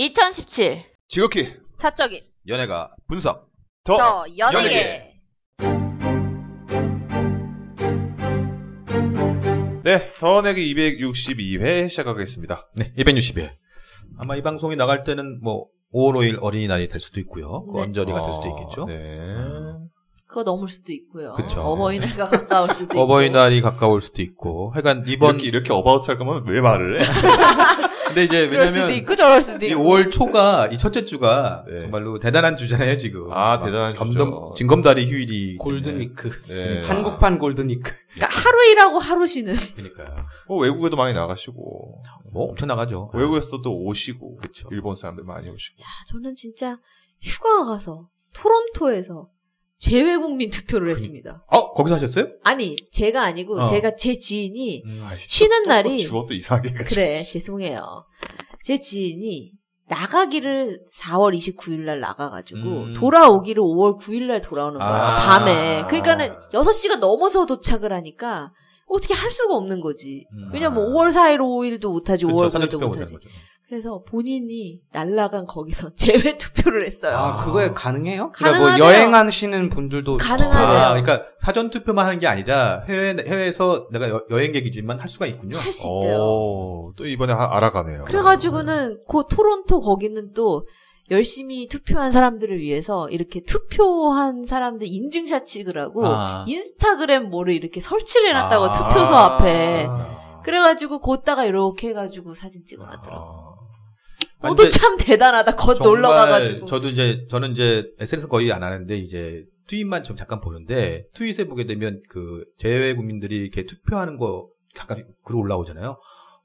2017 지극히 사적인 연예가 분석 더, 더 연예계. 연예계. 네, 더 내기 262회 시작하겠습니다. 네, 260회. 아마 이 방송이 나갈 때는 뭐 5월 5일 어린이날이 될 수도 있고요. 그 네. 언저리가 될 수도 어, 있겠죠. 네. 그거 넘을 수도 있고요. 그쵸. 어버이날과 가까울 수도 있고. 어버이날이 가까울 수도 있고. 하여간 이번 이렇게 이렇게 about 할 거면 왜 말을 해? 근데 이제 그럴 수도 왜냐면 있고 저럴 수도 이 있고. 5월 초가 이 첫째 주가 네. 정말로 대단한 주잖아요, 지금. 아, 막 대단한 주죠. 징검다리 휴일이 골든위크. 네. 한국판 골든위크. 그러니까 하루 일하고 하루 쉬는. 그러니까요. 뭐 외국에도 많이 나가시고 뭐 엄청 나가죠. 외국에서도 또 오시고 그쵸. 일본 사람들 많이 오시고. 야, 저는 진짜 휴가 가서 토론토에서 재외국민 투표를 했습니다. 어, 거기서 하셨어요? 아니, 제가 아니고 어. 제가 제 지인이 아이씨, 쉬는 또- 날이- 또 주어도 이상하게. 그래, 죄송해요. 제 지인이 나가기를 4월 29일 날 나가가지고 음. 돌아오기를 5월 9일 날 돌아오는 거야 아. 밤에 그러니까는 6시가 넘어서 도착을 하니까 어떻게 할 수가 없는 거지 음. 왜냐면 5월 4일 5일도 못하지 그쵸, 5월 사전 9일도 투표 못하지. 그래서 본인이 날라간 거기서 재외 투표를 했어요 아, 그거에 가능해요? 가능하대요. 그러니까 뭐 여행하시는 분들도 가능하대요. 아, 그러니까 사전 투표만 하는 게 아니라 해외 해외에서 내가 여, 여행객이지만 할 수가 있군요. 할 수 있대요 오, 또 이번에 하- 알아가네요. 그래가지고는 그 토론토 거기는 또 열심히 투표한 사람들을 위해서 이렇게 투표한 사람들 인증샷 찍으라고 아. 인스타그램 뭐를 이렇게 설치를 해놨다고 아. 투표소 앞에 아. 그래가지고 곧다가 이렇게 해가지고 사진 찍어놨더라고 아. 아니, 모두 근데 참 대단하다 겉 놀러 가가지고 저도 이제 저는 이제 SNS 거의 안 하는데 이제 트윗만 좀 잠깐 보는데 트윗에 보게 되면 그 재외 국민들이 이렇게 투표하는 거 가끔 글 올라오잖아요.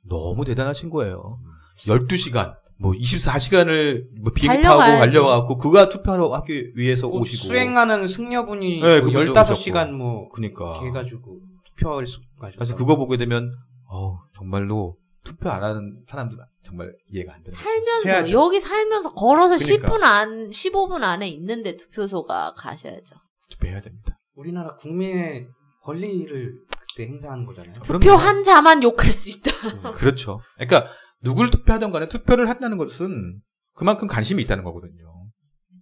너무 대단하신 거예요. 12시간 뭐 24시간을 뭐 비행기 타고 달려가야지. 달려가고 그가 투표하러 하기 위해서 뭐 오시고 수행하는 승려분이 네, 뭐 그분도 15시간 뭐 그러니까 이렇게 해가지고 투표할 수 가지고 그래서 그거 보게 되면 어 정말로 투표 안 하는 사람들 정말 이해가 안 되는. 살면서 해야죠. 여기 살면서 걸어서 그러니까. 10분 안 15분 안에 있는데 투표소가 가셔야죠 투표해야 됩니다. 우리나라 국민의 권리를 그때 행사하는 거잖아요. 투표 한 자만 욕할 수 있다 그렇죠. 그러니까 누굴 투표하던 간에 투표를 한다는 것은 그만큼 관심이 있다는 거거든요.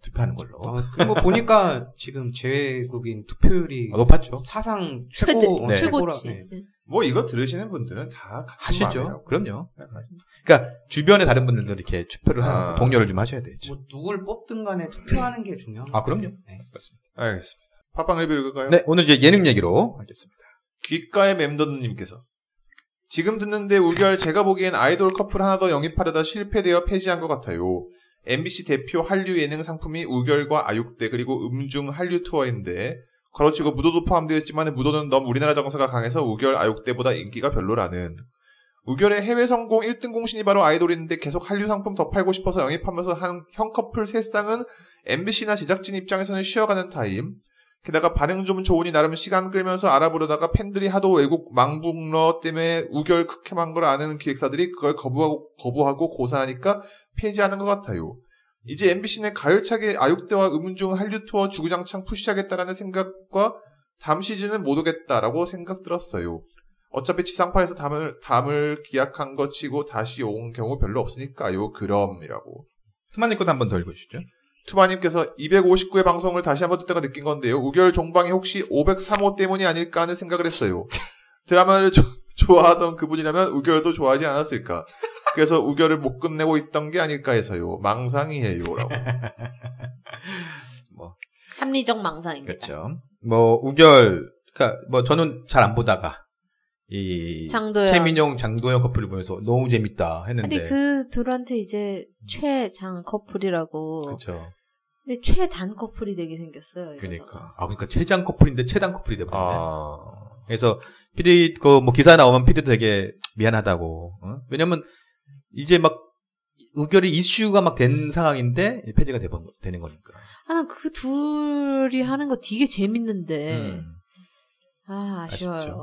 투표하는 걸로. 어, 그리고 보니까 지금 재외국인 투표율이 어, 높았죠. 사상 최고 어, 네. 최고라. 최고치 네. 뭐 이거 들으시는 분들은 다 하시죠. 마음이라고 그럼요. 생각하십니다. 그러니까 주변에 다른 분들도 이렇게 투표를 하는 아. 동료를 좀 하셔야 되죠. 뭐 누굴 뽑든 간에 투표하는 게 중요한 아, 것 그럼요. 네. 그렇습니다. 알겠습니다. 팟빵 리뷰 읽을까요? 네, 오늘 이제 예능 얘기로 하겠습니다. 귓가의 맴도는님께서 지금 듣는데 우결 제가 보기엔 아이돌 커플 하나 더 영입하려다 실패되어 폐지한 것 같아요. MBC 대표 한류 예능 상품이 우결과 아육대 그리고 음중 한류 투어인데 걸어치고 무도도 포함되어 있지만 무도는 너무 우리나라 정서가 강해서 우결 아육대보다 인기가 별로라는 우결의 해외 성공 1등 공신이 바로 아이돌인데 계속 한류 상품 더 팔고 싶어서 영입하면서 한 형 커플 세 쌍은 MBC나 제작진 입장에서는 쉬어가는 타임 게다가 반응 좀 좋으니 나름 시간 끌면서 알아보려다가 팬들이 하도 외국 망북러 때문에 우결 극혐한 걸 아는 기획사들이 그걸 거부하고, 거부하고 고사하니까 폐지하는 것 같아요. 이제 MBC는 가열차게 아육대와 음중 한류 투어 주구장창 푸시하겠다라는 생각과 다음 시즌은 못 오겠다라고 생각 들었어요. 어차피 지상파에서 담을, 담을 기약한 것 치고 다시 온 경우 별로 없으니까요. 그럼이라고. 투마님 것도 한번 더 읽어주시죠. 투마님께서 259회 방송을 다시 한번 듣다가 느낀 건데요. 우결 종방이 혹시 503호 때문이 아닐까 하는 생각을 했어요. 드라마를 조- 좋아하던 그분이라면 우결도 좋아하지 않았을까. 그래서 우결을 못 끝내고 있던 게 아닐까 해서요. 망상이에요. 라고. 합리적 망상입니다 그렇죠. 뭐 우결, 그러니까 뭐 저는 잘 안 보다가 이 장도연. 최민용 장도연 커플을 보면서 너무 재밌다 했는데 아니 그 둘한테 이제 최장 커플이라고 그렇죠. 근데 최단 커플이 되게 생겼어요. 이러다가. 그러니까 아 그러니까 최장 커플인데 최단 커플이 돼버렸네. 아. 그래서 PD 그 뭐 기사 나오면 PD도 되게 미안하다고. 어? 왜냐면 이제 막 의결이 이슈가 막 된 상황인데 폐지가 돼, 되는 거니까. 아, 난그 둘이 하는 거 되게 재밌는데 음. 아 아쉬워요. 아쉽죠.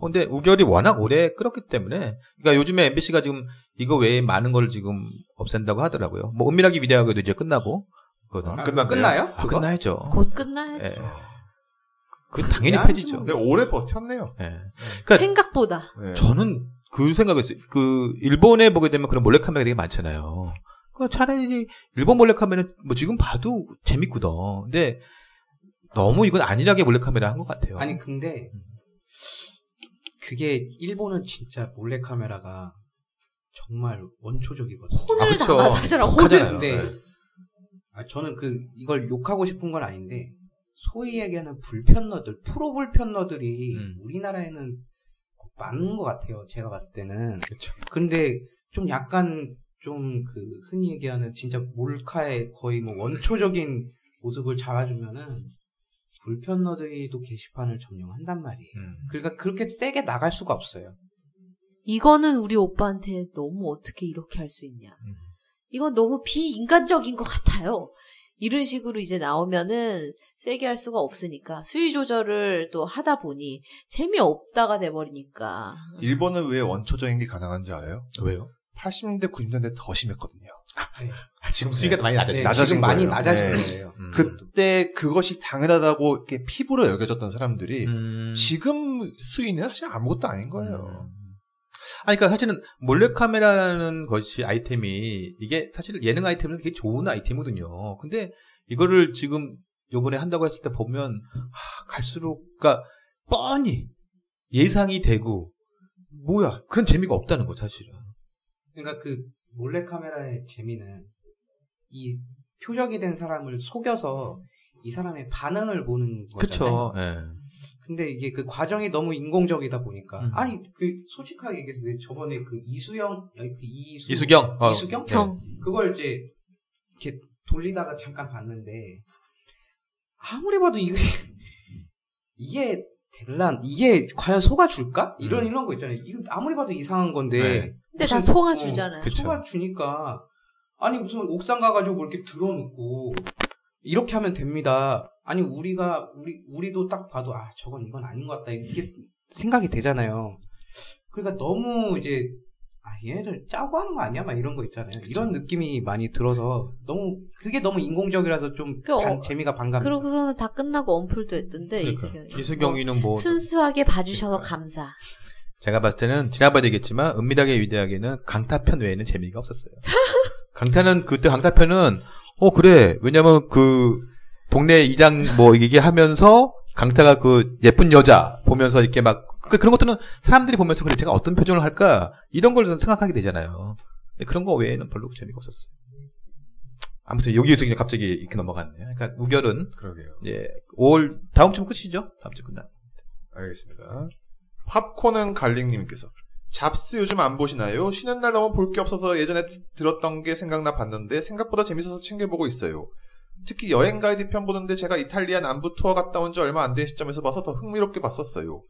어, 근데 우결이 워낙 오래 끌었기 때문에 그러니까 요즘에 MBC가 지금 이거 외에 많은 걸 지금 없앤다고 하더라고요. 뭐 은밀하게 위대하게도 이제 끝나고 그거는 아. 끝나요? 아, 그거? 끝나야죠. 곧 끝나야지. 예. 그 당연히 폐지죠. 뭐. 근데 오래 버텼네요. 예. 그러니까 생각보다 네. 저는 그 생각했어요. 그 일본에 보게 되면 그런 몰래카메라 되게 많잖아요. 그 차라리 일본 몰래카메라는 뭐 지금 봐도 재밌거든. 근데 너무 이건 안일하게 몰래카메라 한 것 같아요. 아니 근데 그게 일본은 진짜 몰래 카메라가 정말 원초적이거든요. 혼을 아, 그쵸. 담아서 하잖아. 혹- 혼을. 근데 네. 아, 저는 그 이걸 욕하고 싶은 건 아닌데 소위 얘기하는 불편러들 프로 불편러들이 음. 우리나라에는 많은 것 같아요. 제가 봤을 때는. 그렇죠. 근데 좀 약간 좀 그 흔히 얘기하는 진짜 몰카의 거의 뭐 원초적인 모습을 잡아주면은 불편러들이도 게시판을 점령한단 말이에요. 음. 그러니까 그렇게 세게 나갈 수가 없어요. 이거는 우리 오빠한테 너무 어떻게 이렇게 할 수 있냐. 음. 이건 너무 비인간적인 것 같아요. 이런 식으로 이제 나오면은 세게 할 수가 없으니까 수위 조절을 또 하다 보니 재미없다가 돼버리니까. 일본은 왜 원초적인 게 가능한지 알아요? 왜요? 80년대, 90년대 더 심했거든요. 네. 아, 지금 수위가 많이 낮아졌죠. 네, 낮아진 지금 많이 거예요. 낮아진 네. 거예요. 음. 그때 그것이 당연하다고 이렇게 피부로 여겨졌던 사람들이 음. 지금 수위는 사실 아무것도 아닌 거예요. 아니, 그러니까 사실은 몰래카메라라는 것이 아이템이 이게 사실 예능 아이템은 되게 좋은 아이템이거든요. 근데 이거를 지금 요번에 한다고 했을 때 보면 아, 갈수록 그러니까 뻔히 예상이 되고 뭐야 그런 재미가 없다는 거 사실은. 그러니까 그 몰래 카메라의 재미는 이 표적이 된 사람을 속여서 이 사람의 반응을 보는 거잖아요. 그렇죠. 예. 근데 이게 그 과정이 너무 인공적이다 보니까 음. 아니 그 솔직하게 얘기해서 저번에 그 이수영 아니 그 이수 이수경. 어. 이수경 네. 경. 그걸 이제 이렇게 돌리다가 잠깐 봤는데 아무리 봐도 이게 이게 될란 이게 과연 속아줄까 이런 음. 이런 거 있잖아요. 이거 아무리 봐도 이상한 건데 네. 근데 다 무슨- 속아주잖아요. 어, 그쵸. 속아주니까 아니 무슨 옥상 가가지고 뭐 이렇게 들어놓고 이렇게 하면 됩니다. 아니 우리가 우리 우리도 딱 봐도 아 저건 이건 아닌 것 같다 이게 생각이 되잖아요. 그러니까 너무 이제 아 얘를 짜고 하는 거 아니야? 막 이런 거 있잖아요. 이런 느낌이 많이 들어서 너무 그게 너무 인공적이라서 좀 그, 어, 반- 재미가 반감. 그러고서는 다 끝나고 언플도 했던데 그러니까. 이수경이. 이수경이는 뭐 순수하게 봐주셔서 감사. 제가 봤을 때는 지난번에 얘기했지만 은밀하게 위대하게는 강타편 외에는 재미가 없었어요. 강타는 그때 강타편은 어 그래 왜냐면 그 동네 이장 뭐 얘기하면서 강타가 그 예쁜 여자 보면서 이렇게 막 그- 그런 것들은 사람들이 보면서 그래 제가 어떤 표정을 할까 이런 걸 생각하게 되잖아요. 근데 그런 거 외에는 별로 재미가 없었어요. 아무튼 여기에서 그냥 갑자기 이렇게 넘어갔네요. 그러니까 우결은 그러게요. 이제 5월 다음 주 끝이죠. 다음 주 끝나. 알겠습니다. 팝콘은 갈릭님께서 잡스 요즘 안 보시나요? 쉬는 날 너무 볼 게 없어서 예전에 드- 들었던 게 생각나 봤는데 생각보다 재밌어서 챙겨보고 있어요. 특히 여행 가이드 편 보는데 제가 이탈리아 남부 투어 갔다 온 지 얼마 안 된 시점에서 봐서 더 흥미롭게 봤었어요.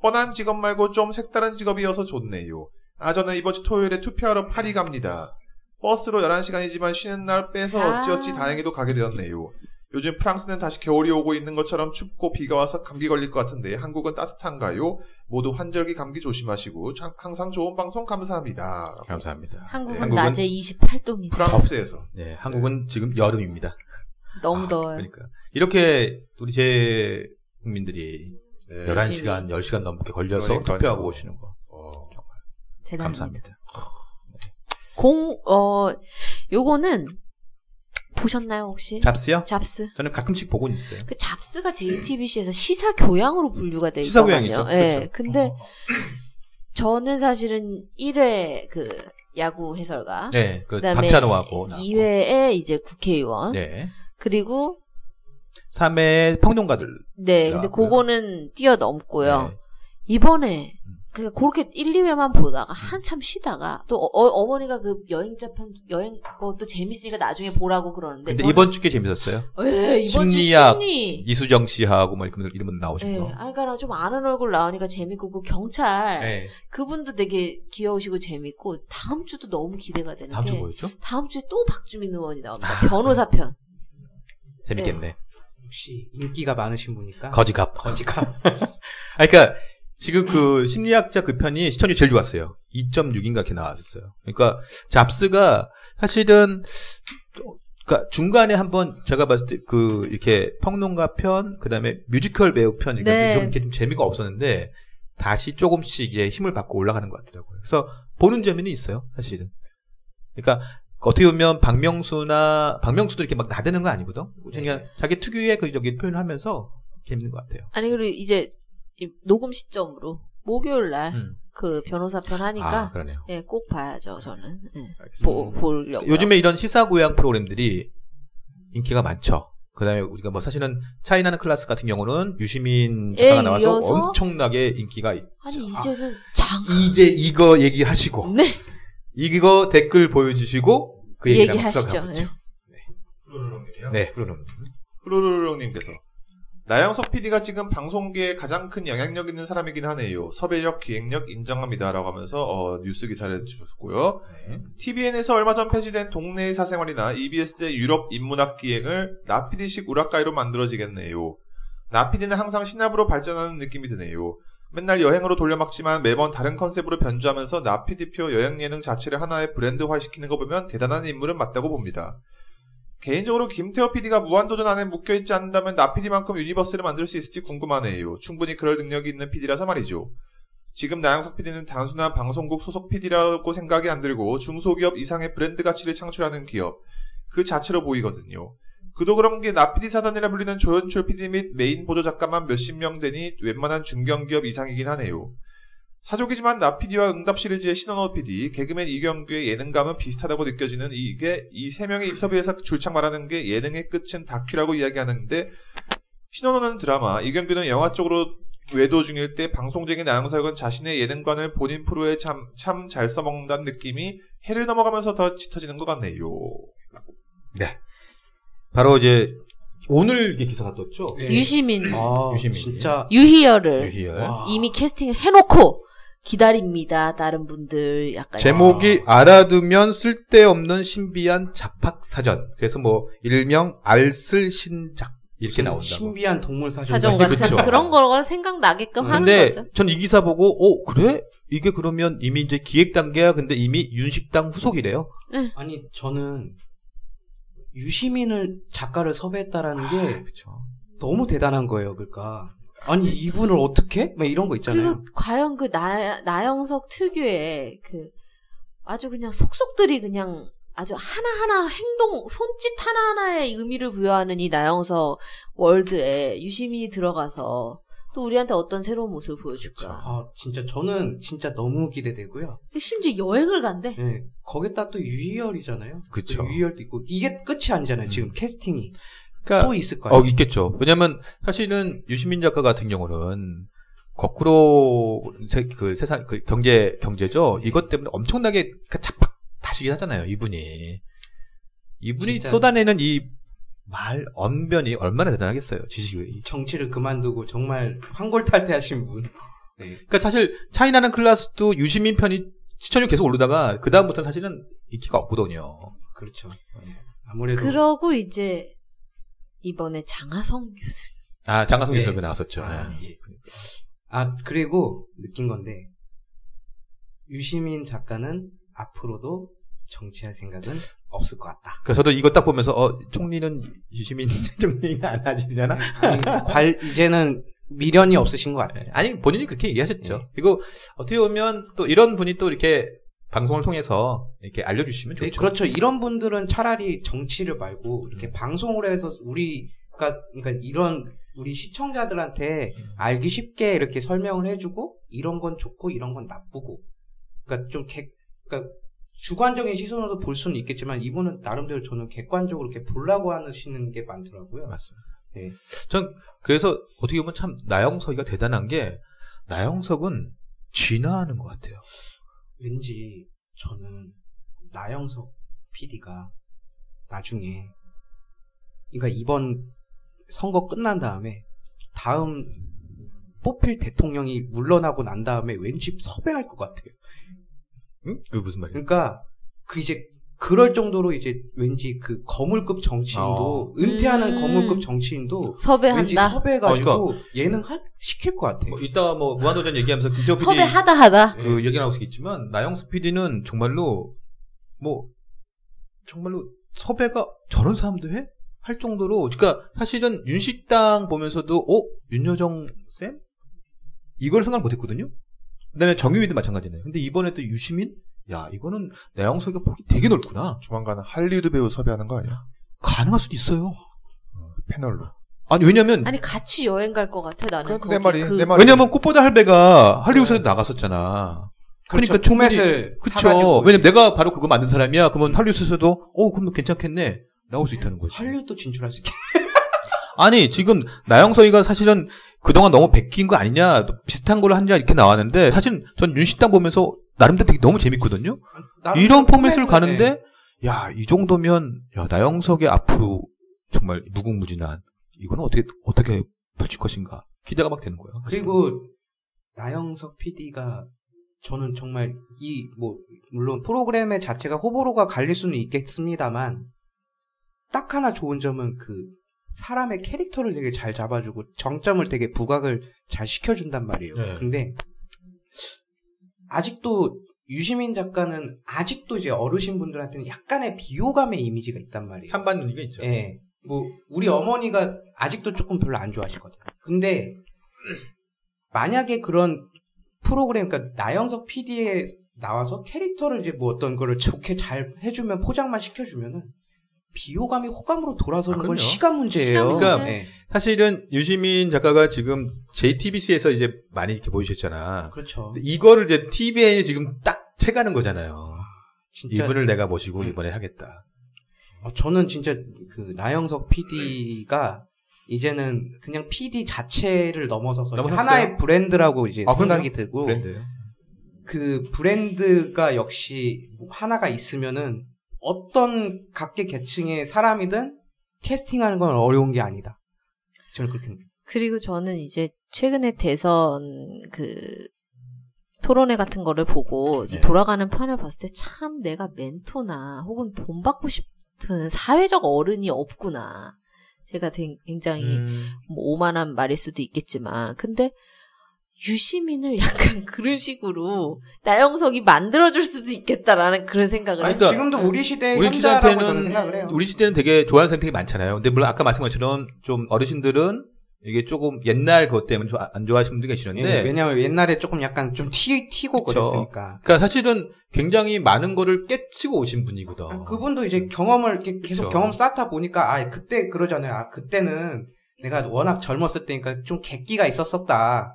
뻔한 직업 말고 좀 색다른 직업이어서 좋네요. 아 저는 이번 주 토요일에 투표하러 파리 갑니다. 버스로 11시간이지만 쉬는 날 빼서 아. 어찌어찌 다행히도 가게 되었네요. 요즘 프랑스는 다시 겨울이 오고 있는 것처럼 춥고 비가 와서 감기 걸릴 것 같은데 한국은 따뜻한가요? 모두 환절기 감기 조심하시고 참- 항상 좋은 방송 감사합니다. 감사합니다. 한국은, 네, 한국은- 낮에 28도입니다. 프랑스에서 네, 한국은 지금 여름입니다. 너무 아, 더워요. 그러니까 이렇게 우리 제 국민들이 네. 11시간, 10시간 넘게 걸려서 그러니까요. 투표하고 오시는 거 어, 대단합니다. 감사합니다. 공, 어, 요거는 보셨나요, 혹시? 잡스요? 잡스. 저는 가끔씩 보곤 있어요. 그 잡스가 JTBC에서 시사 교양으로 분류가 돼 시사 있거든요. 교양이죠. 예. 그렇죠. 근데 저는 사실은 1회 그 야구 해설가, 네, 그 그다음에 박찬호하고 나왔고. 2회에 이제 국회의원, 네. 그리고 3회 평론가들. 네, 근데 나왔고요. 그거는 뛰어넘고요. 네. 이번에 그러니까 그렇게 1, 2회만 보다가 한참 쉬다가 또 어, 머니가그 여행자 편 여행 그것도 재밌으니까 나중에 보라고 그러는데 근데 이번 주게 재밌었어요. 예, 이번 주 심리학, 심리 이수정 씨하고 뭐 이런 이름은 나오신 예, 거. 아니, 그러니까 좀 아는 얼굴 나오니까 재밌고, 그 경찰, 네. 그분도 되게 귀여우시고 재밌고, 다음 주도 너무 기대가 되는 다음 게, 주 뭐였죠? 다음 주에 또 박주민 의원이 나옵니다. 아. 변호사 편. 재밌겠네. 역시 인기가 많으신 분이니까 거지갑. 거지갑. 아, 그러니까 지금 그 심리학자 그 편이 시청률 제일 좋았어요. 2.6인가 이렇게 나왔었어요. 그러니까 잡스가 사실은 또- 그러니까 중간에 한번 제가 봤을 때 그 이렇게 평론가 편, 그다음에 뮤지컬 배우 편 이렇게 네. 좀 이렇게 좀 재미가 없었는데 다시 조금씩 이제 힘을 받고 올라가는 것 같더라고요. 그래서 보는 재미는 있어요, 사실은. 그러니까 어떻게 보면 박명수나 박명수도 이렇게 막 나대는 거 아니거든. 그냥 자기 특유의 그 저기 표현을 하면서 재밌는 것 같아요. 아니 그리고 이제 이 녹음 시점으로 목요일 날그 음. 변호사 편 아, 하니까 그러네요. 예, 꼭 봐야죠 저는 예. 알겠습니다. 보, 보려고 요즘에 이런 시사 고양 프로그램들이 인기가 많죠. 그다음에 우리가 뭐 사실은 차이나는 클래스 같은 경우는 유시민 작가가 예, 나와서 이어서? 엄청나게 인기가 아니 이제는 장 이제 이거 얘기하시고 네 이거 댓글 보여주시고 그 얘기 얘기하시죠 예. 프로르롱님이요. 네, 그러는 프로르롱님께서 나영석 PD가 지금 방송계에 가장 큰 영향력 있는 사람이긴 하네요. 섭외력, 기획력 인정합니다라고 하면서 어, 뉴스 기사를 주셨고요. 네. TVN에서 얼마 전 폐지된 동네의 사생활이나 EBS의 유럽 인문학 기행을 나피디식 우락가이로 만들어지겠네요. 나피디는 항상 신압으로 발전하는 느낌이 드네요. 맨날 여행으로 돌려막지만 매번 다른 컨셉으로 변주하면서 나피디표 여행 예능 자체를 하나의 브랜드화시키는 거 보면 대단한 인물은 맞다고 봅니다. 개인적으로 김태호 PD가 무한도전 안에 묶여있지 않는다면 나PD만큼 universe를 만들 수 있을지 궁금하네요. 충분히 그럴 능력이 있는 PD라서 말이죠. 지금 나영석 PD는 단순한 방송국 소속 PD라고 생각이 안 들고 중소기업 이상의 브랜드 가치를 창출하는 기업 그 자체로 보이거든요. 그도 그런 게 나PD 사단이라 불리는 조연출 PD 및 메인 보조 작가만 몇십 명 되니 웬만한 중견기업 이상이긴 하네요. 사족이지만 나PD와 응답 시리즈의 신원호 PD, 개그맨 이경규의 예능감은 비슷하다고 느껴지는 이게 이 세 명의 인터뷰에서 줄창 말하는 게 예능의 끝은 다큐라고 이야기하는데 신원호는 드라마, 이경규는 영화 쪽으로 외도 중일 때 방송쟁이 나영석은 자신의 예능관을 본인 프로에 참 참 잘 써먹는다는 느낌이 해를 넘어가면서 더 짙어지는 것 같네요. 바로 이제 오늘 이게 기사가 떴죠. 예. 유시민 아, 유시민. 진짜 유희열을 유희열. 와. 이미 캐스팅 해놓고 기다립니다 다른 분들 약간 제목이 알아두면 쓸데없는 신비한 잡학 사전. 그래서 뭐 일명 알쓸 신작 이렇게 무슨 나온다고. 신비한 동물 사전 사전 같은 그쵸. 그런 거가 생각나게끔 하는 근데 거죠 전 이 기사 보고 어 그래? 이게 그러면 이미 이제 기획 단계야. 근데 이미 윤식당 후속이래요. 아니 저는 유시민을 작가를 섭외했다라는 게 그렇죠. 너무 대단한 거예요. 그러니까 아니 이분을 어떻게? 막 이런 거 있잖아요. 그리고 과연 그 나, 나영석 특유의 그 아주 그냥 속속들이 그냥 아주 하나하나 행동, 손짓 하나하나에 의미를 부여하는 이 나영석 월드에 유시민이 들어가서 또 우리한테 어떤 새로운 모습을 보여줄까. 아 진짜 저는 진짜 너무 기대되고요. 심지어 여행을 간대. 네, 거기다 또 유희열이잖아요. 그쵸. 또 유희열도 있고 이게 끝이 아니잖아요. 지금 캐스팅이 그러니까 또 있을 거예요. 어 있겠죠. 왜냐면 사실은 유시민 작가 같은 경우는 거꾸로 세, 그 세상 그 경제 경제죠. 이것 때문에 엄청나게 그 잡박 다시기 하잖아요. 이분이 이분이 진짜. 쏟아내는 이 말 언변이 얼마나 대단하겠어요. 지식이. 정치를 그만두고 정말 황골탈퇴하신 분. 네. 그러니까 사실 차이나는 클라스도 유시민 편이 시청률 계속 오르다가 그 다음부터는 사실은 인기가 없거든요. 그렇죠. 네. 아무래도 그러고 이제 이번에 장하성 교수. 아 장하성 네. 교수님 나왔었죠. 아, 네. 예. 아, 그리고 느낀 건데, 유시민 작가는 앞으로도 정치할 생각은 없을 것 같다. 그래서 저도 이거 딱 보면서 어 총리는 유시민 총리가 안 하시려나? 관, 이제는 미련이 없으신 것 같아요. 아니 본인이 그렇게 얘기하셨죠. 네. 그리고 어떻게 보면 또 이런 분이 또 이렇게 방송을 통해서 이렇게 알려주시면 네, 좋죠. 그렇죠. 이런 분들은 차라리 정치를 말고 이렇게 방송을 해서 우리가 그러니까 이런 우리 시청자들한테 알기 쉽게 이렇게 설명을 해주고 이런 건 좋고 이런 건 나쁘고 그러니까 좀 객, 그러니까 주관적인 시선으로 볼 수는 있겠지만 이분은 나름대로 저는 객관적으로 이렇게 보려고 하시는 게 많더라고요. 맞습니다. 예. 전 그래서 어떻게 보면 참 나영석이가 대단한 게 나영석은 진화하는 것 같아요. 왠지 저는 나영석 PD가 나중에 그러니까 이번 선거 끝난 다음에 다음 뽑힐 대통령이 물러나고 난 다음에 왠지 섭외할 것 같아요. 응? 그 무슨 말이에요? 그러니까 그 이제 그럴 정도로 이제 왠지 그 거물급 정치인도 어. 은퇴하는 음. 거물급 정치인도 왠지 섭외한다. 섭외해가지고 어, 예능 할, 시킬 것 같아. 뭐 이따 뭐 무한도전 얘기하면서 김태호 PD 섭외하다 하다. 그 얘기 나올 수 있지만 나영석 PD는 정말로 뭐 정말로 섭외가 저런 사람도 해? 할 정도로 그러니까 사실은 윤식당 보면서도 어 윤여정 쌤 이걸 생각 못했거든요. 그다음에 정유희도 마찬가지네요. 근데 이번에 또 유시민 야 이거는 내용석이가 폭이 되게 넓구나. 조만간 할리우드 배우 섭외하는 거 아니야? 가능할 수도 있어요. 패널로. 아니 왜냐면 아니 같이 여행 갈 것 같아 나는. 그러니까 거기 내 말이 그- 내 말이. 왜냐면 꽃보다 할배가 할리우드에 나갔었잖아. 그러니까 그렇죠. 충분히- 포맷을 그쵸. 왜냐면 내가 바로 그거 만든 사람이야. 그러면 할리우드에서도 어 그럼 괜찮겠네. 나올 수 있다는 거지. 할리우드 진출할 수 있게. 아니 지금 나영석이가 사실은 그동안 너무 베낀 거 아니냐 또 비슷한 걸로 한자 이렇게 나왔는데 사실 전 윤식당 보면서 나름대로 되게 너무 재밌거든요. 이런 포맷을 가는데 야 이 정도면 야 나영석의 앞으로 정말 무궁무진한 이거는 어떻게 어떻게 펼칠 것인가 기대가 막 되는 거예요. 사실은. 그리고 나영석 PD가 저는 정말 이 뭐 물론 프로그램의 자체가 호불호가 갈릴 수는 있겠습니다만 딱 하나 좋은 점은 그 사람의 캐릭터를 되게 잘 잡아주고 정점을 되게 부각을 잘 시켜준단 말이에요. 네. 근데 아직도 유시민 작가는 아직도 이제 어르신 분들한테는 약간의 비호감의 이미지가 있단 말이에요. 찬반 눈이가 있죠. 예. 뭐 우리 어머니가 아직도 조금 별로 안 좋아하시거든. 근데 만약에 그런 프로그램 그러니까 나영석 PD에 나와서 캐릭터를 이제 뭐 어떤 거를 좋게 잘 해주면 포장만 시켜주면은 비호감이 호감으로 돌아서는 아, 건. 시간 문제예요. 시간 문제. 그러니까 예. 사실은 유시민 작가가 지금 JTBC에서 이제 많이 이렇게 보여주셨잖아. 그렇죠. 이거를 이제 TVN이 지금 딱 채가는 거잖아요. 진짜 이분을 내가 모시고 이번에 하겠다. 어, 저는 진짜 그 나영석 PD가 이제는 그냥 PD 자체를 넘어서서? 하나의 브랜드라고 이제 아, 생각이 그럼요? 들고 브랜드예요. 그 브랜드가 역시 뭐 하나가 있으면은 어떤 각계 계층의 사람이든 캐스팅하는 건 어려운 게 아니다. 저는 그렇게 느껴요. 그리고 저는 이제 최근에 대선 그 토론회 같은 거를 보고 네. 돌아가는 판을 봤을 때 참 내가 멘토나 혹은 본받고 싶은 사회적 어른이 없구나. 제가 되- 굉장히 음, 뭐 오만한 말일 수도 있겠지만 근데 유시민을 약간 그런 식으로 나영석이 만들어줄 수도 있겠다라는 그런 생각을 아니, 했어요. 그러니까 지금도 우리 시대의 우리 현자라고 저는 시대한테는 생각을 해요. 우리 시대는 되게 좋아하는 되게 많잖아요. 근데 물론 아까 말씀한 것처럼 좀 어르신들은 이게 조금 옛날 그것 때문에 좀 안 좋아하시는 분들이 계시는데 예, 왜냐면 옛날에 조금 약간 좀 튀, 튀고. 그랬으니까. 그러니까 사실은 굉장히 많은 거를 깨치고 오신 분이거든. 아, 그분도 이제 경험을 이렇게 계속 그쵸. 경험 쌓다 보니까 아 그때 그러잖아요. 아 그때는 내가 워낙 젊었을 때니까 좀 객기가 있었었다.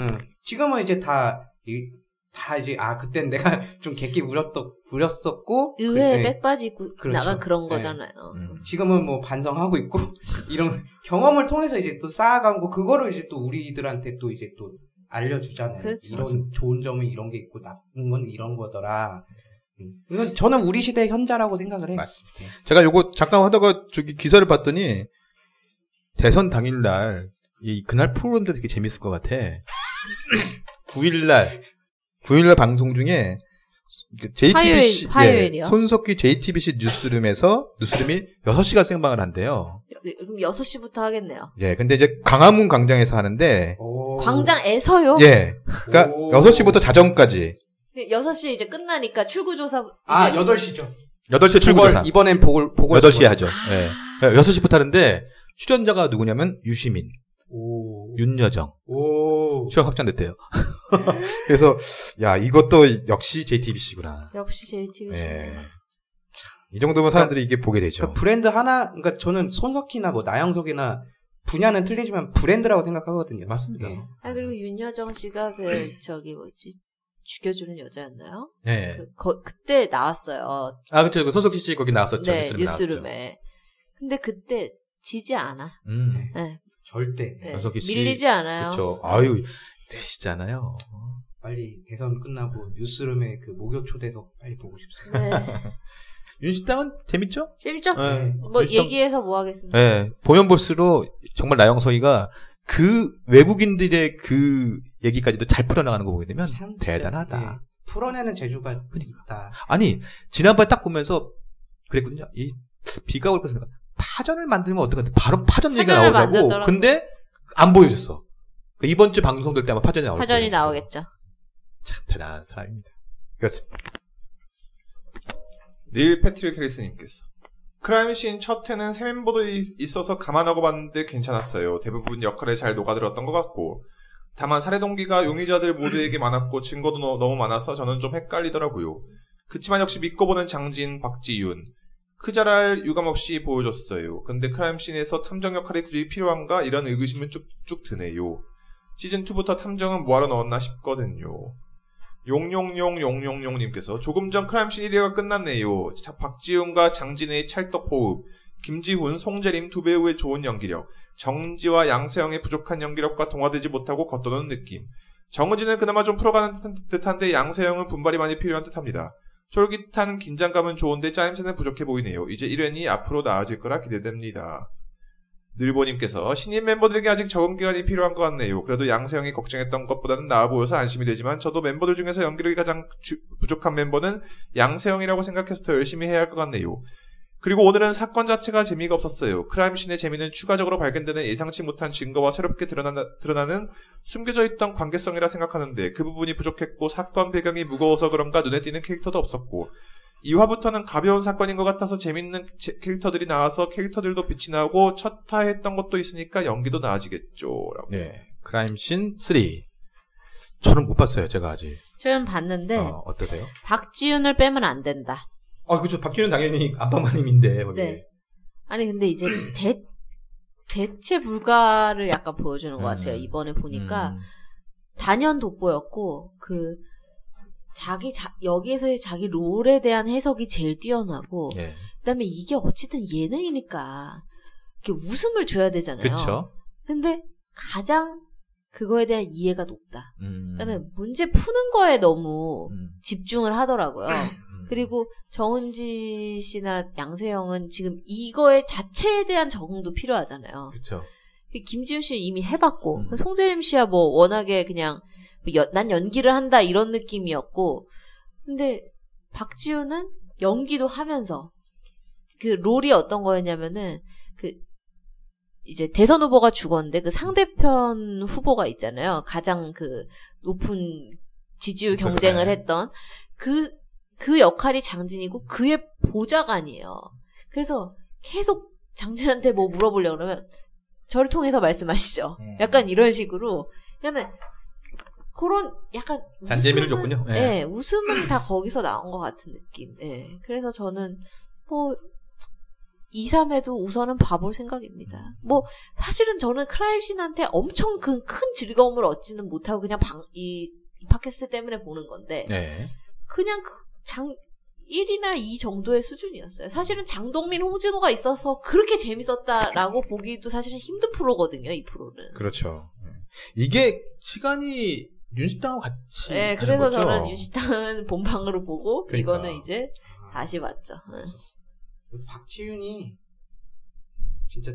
응. 지금은 이제 다, 이, 다 이제, 아, 그땐 내가 좀 객기 부렸었, 부렸었고. 의외에 그, 예. 백바지 그렇죠. 나간 그런 예. 거잖아요. 음. 지금은 뭐 반성하고 있고, 이런 경험을 통해서 이제 또 쌓아가고, 그거를 이제 또 우리들한테 또 이제 또 알려주잖아요. 그렇죠. 이런 좋은 점은 이런 게 있고, 나쁜 건 이런 거더라. 음. 이건 저는 우리 시대의 현자라고 생각을 해요. 맞습니다. 제가 요거 잠깐 하다가 저기 기사를 봤더니 대선 당일날 이 그날 프로그램도 되게 재밌을 것 같아. 9일날 9일날 방송 중에 그 JTBC 화요일, 화요일이요? 예, 손석희 JTBC 뉴스룸에서 뉴스룸이 6시간 생방을 한대요. 그럼 6시부터 하겠네요. 예, 근데 이제 강화문 광장에서 하는데 오. 광장에서요? 예. 그러니까 오. 6시부터 자정까지 6시 이제 끝나니까 출구 조사 아, 이제 8시죠. 8시에 출근조사. 이번엔 보고, 보고. 8시에 하죠. 예. 아. 6시부터 하는데 출연자가 누구냐면 유시민, 오. 윤여정. 오. 출연 확정됐대요. 그래서 야 이것도 역시 JTBC구나. 역시 JTBC. 예. 이 정도면 사람들이 이게 보게 되죠. 그러니까 브랜드 하나, 그러니까 저는 손석희나 뭐 나영석이나 분야는 틀리지만 브랜드라고 생각하거든요. 맞습니다. 예. 아 그리고 윤여정 씨가 그 저기 뭐지 죽여주는 여자였나요? 예. 그 거- 그때 나왔어요. 아 그렇죠. 그 손석희 씨 거기 나왔었죠. 네 뉴스룸에 나왔었죠. 뉴스룸에. 근데 그때 지지 않아. 음. 네, 절대. 네. 씨. 밀리지 않아요. 그렇죠. 아유 세시잖아요. 빨리 대선 끝나고 뉴스룸에 그 목욕 초대석 빨리 보고 싶습니다. 네. 윤식당은 재밌죠? 재밌죠? 예. 뭐 윤식당- 얘기해서 뭐 하겠습니다. 예. 보면 볼수록 정말 나영석이가 그 외국인들의 그 얘기까지도 잘 풀어나가는 거 보게 되면 참 진짜, 대단하다. 예. 풀어내는 재주가 그러니까. 있다. 아니 지난번에 딱 보면서 그랬거든요. 이 비가 올 것은 파전을 만들면 어떡한데 바로 파전 얘기가 파전을 나오더라고. 만들더라고. 근데 안 보여줬어. 그 이번 주 방송 될 때 아마 파전이 나올 거예요. 화전이 나오겠죠. 참 대단한 사람입니다. 그렇습니다. 닐 패트릭 해리스님께서 크라임씬 첫 회는 새 멤버도 있- 있어서 감안하고 봤는데 괜찮았어요. 대부분 역할에 잘 녹아들었던 것 같고 다만 살해 동기가 용의자들 모두에게 많았고 증거도 너- 너무 많아서 저는 좀 헷갈리더라고요. 그치만 역시 믿고 보는 장진, 박지윤. 크잘알 유감 없이 보여줬어요. 근데 크라임씬에서 탐정 역할이 굳이 필요한가? 이런 의구심은 쭉쭉 드네요. 시즌2부터 탐정은 뭐하러 넣었나 싶거든요. 용용용 용용용님께서 조금 전 크라임씬 1회가 끝났네요. 자, 박지훈과 장진의 찰떡 호흡, 김지훈, 송재림 두 배우의 좋은 연기력, 정지와 양세형의 부족한 연기력과 동화되지 못하고 겉도는 느낌. 정은지는 그나마 좀 풀어가는 듯한- 듯한데 양세형은 분발이 많이 필요한 듯합니다. 쫄깃한 긴장감은 좋은데 짜임새는 부족해 보이네요. 이제 1회니 앞으로 나아질 거라 기대됩니다. 늘보님께서 신인 멤버들에게 아직 적응 기간이 필요한 것 같네요. 그래도 양세형이 걱정했던 것보다는 나아 보여서 안심이 되지만 저도 멤버들 중에서 연기력이 가장 주- 부족한 멤버는 양세형이라고 생각해서 더 열심히 해야 할 것 같네요. 그리고 오늘은 사건 자체가 재미가 없었어요. 크라임씬의 재미는 추가적으로 발견되는 예상치 못한 증거와 새롭게 드러나, 드러나 는 숨겨져 있던 관계성이라 생각하는데 그 부분이 부족했고 사건 배경이 무거워서 그런가 눈에 띄는 캐릭터도 없었고 2화부터는 가벼운 사건인 것 같아서 재밌는 제- 캐릭터들이 나와서 캐릭터들도 빛이 나고 첫 타 했던 것도 있으니까 연기도 나아지겠죠. 라고. 네. 크라임씬 3. 저는 못 봤어요, 제가 아직. 저는 봤는데 어, 어떠세요? 박지윤을 빼면 안 된다. 아, 그죠. 박기는 당연히 안방마님인데, 거기. 네. 아니 근데 이제 대 대체 불가를 약간 보여주는 것 같아요. 음. 이번에 보니까 음, 단연 돋보였고 그 자기 자, 여기에서의 자기 롤에 대한 해석이 제일 뛰어나고 예. 그다음에 이게 어쨌든 예능이니까 이렇게 웃음을 줘야 되잖아요. 그쵸. 근데 가장 그거에 대한 이해가 높다. 음. 그러니까 문제 푸는 거에 너무 음. 집중을 하더라고요. 음. 그리고 정은지 씨나 양세형은 지금 이거의 자체에 대한 적응도 필요하잖아요. 그쵸. 김지훈 씨는 이미 해봤고 음. 송재림 씨야 뭐 워낙에 그냥 뭐 연- 난 연기를 한다 이런 느낌이었고 근데 박지훈은 연기도 하면서 그 롤이 어떤 거였냐면은 그 이제 대선 후보가 죽었는데 그 상대편 후보가 있잖아요 가장 그 높은 지지율 경쟁을 네. 했던 그 그 역할이 장진이고 그의 보좌관이에요. 그래서 계속 장진한테 뭐 물어보려고 그러면 저를 통해서 말씀하시죠. 음. 약간 이런 식으로. 그냥 그런 약간 잔재미를 웃음은- 줬군요. 예. 예, 웃음은 다 거기서 나온 것 같은 느낌. 예. 그래서 저는 뭐 2, 3회도 우선은 봐볼 생각입니다. 뭐 사실은 저는 크라임씬한테 엄청 그큰 즐거움을 얻지는 못하고 그냥 방, 이, 이 팟캐스트 때문에 보는 건데 네. 그냥 그 장 1이나 2 정도의 수준이었어요. 사실은 장동민, 홍진호가 있어서 그렇게 재밌었다라고 보기도 사실은 힘든 프로거든요, 이 프로는. 그렇죠. 예. 이게 시간이 윤식당하고 같이. 네, 그래서 거죠? 저는 유시탕은 본방으로 보고 그러니까. 이거는 이제 다시 봤죠. 응. 박지윤이 진짜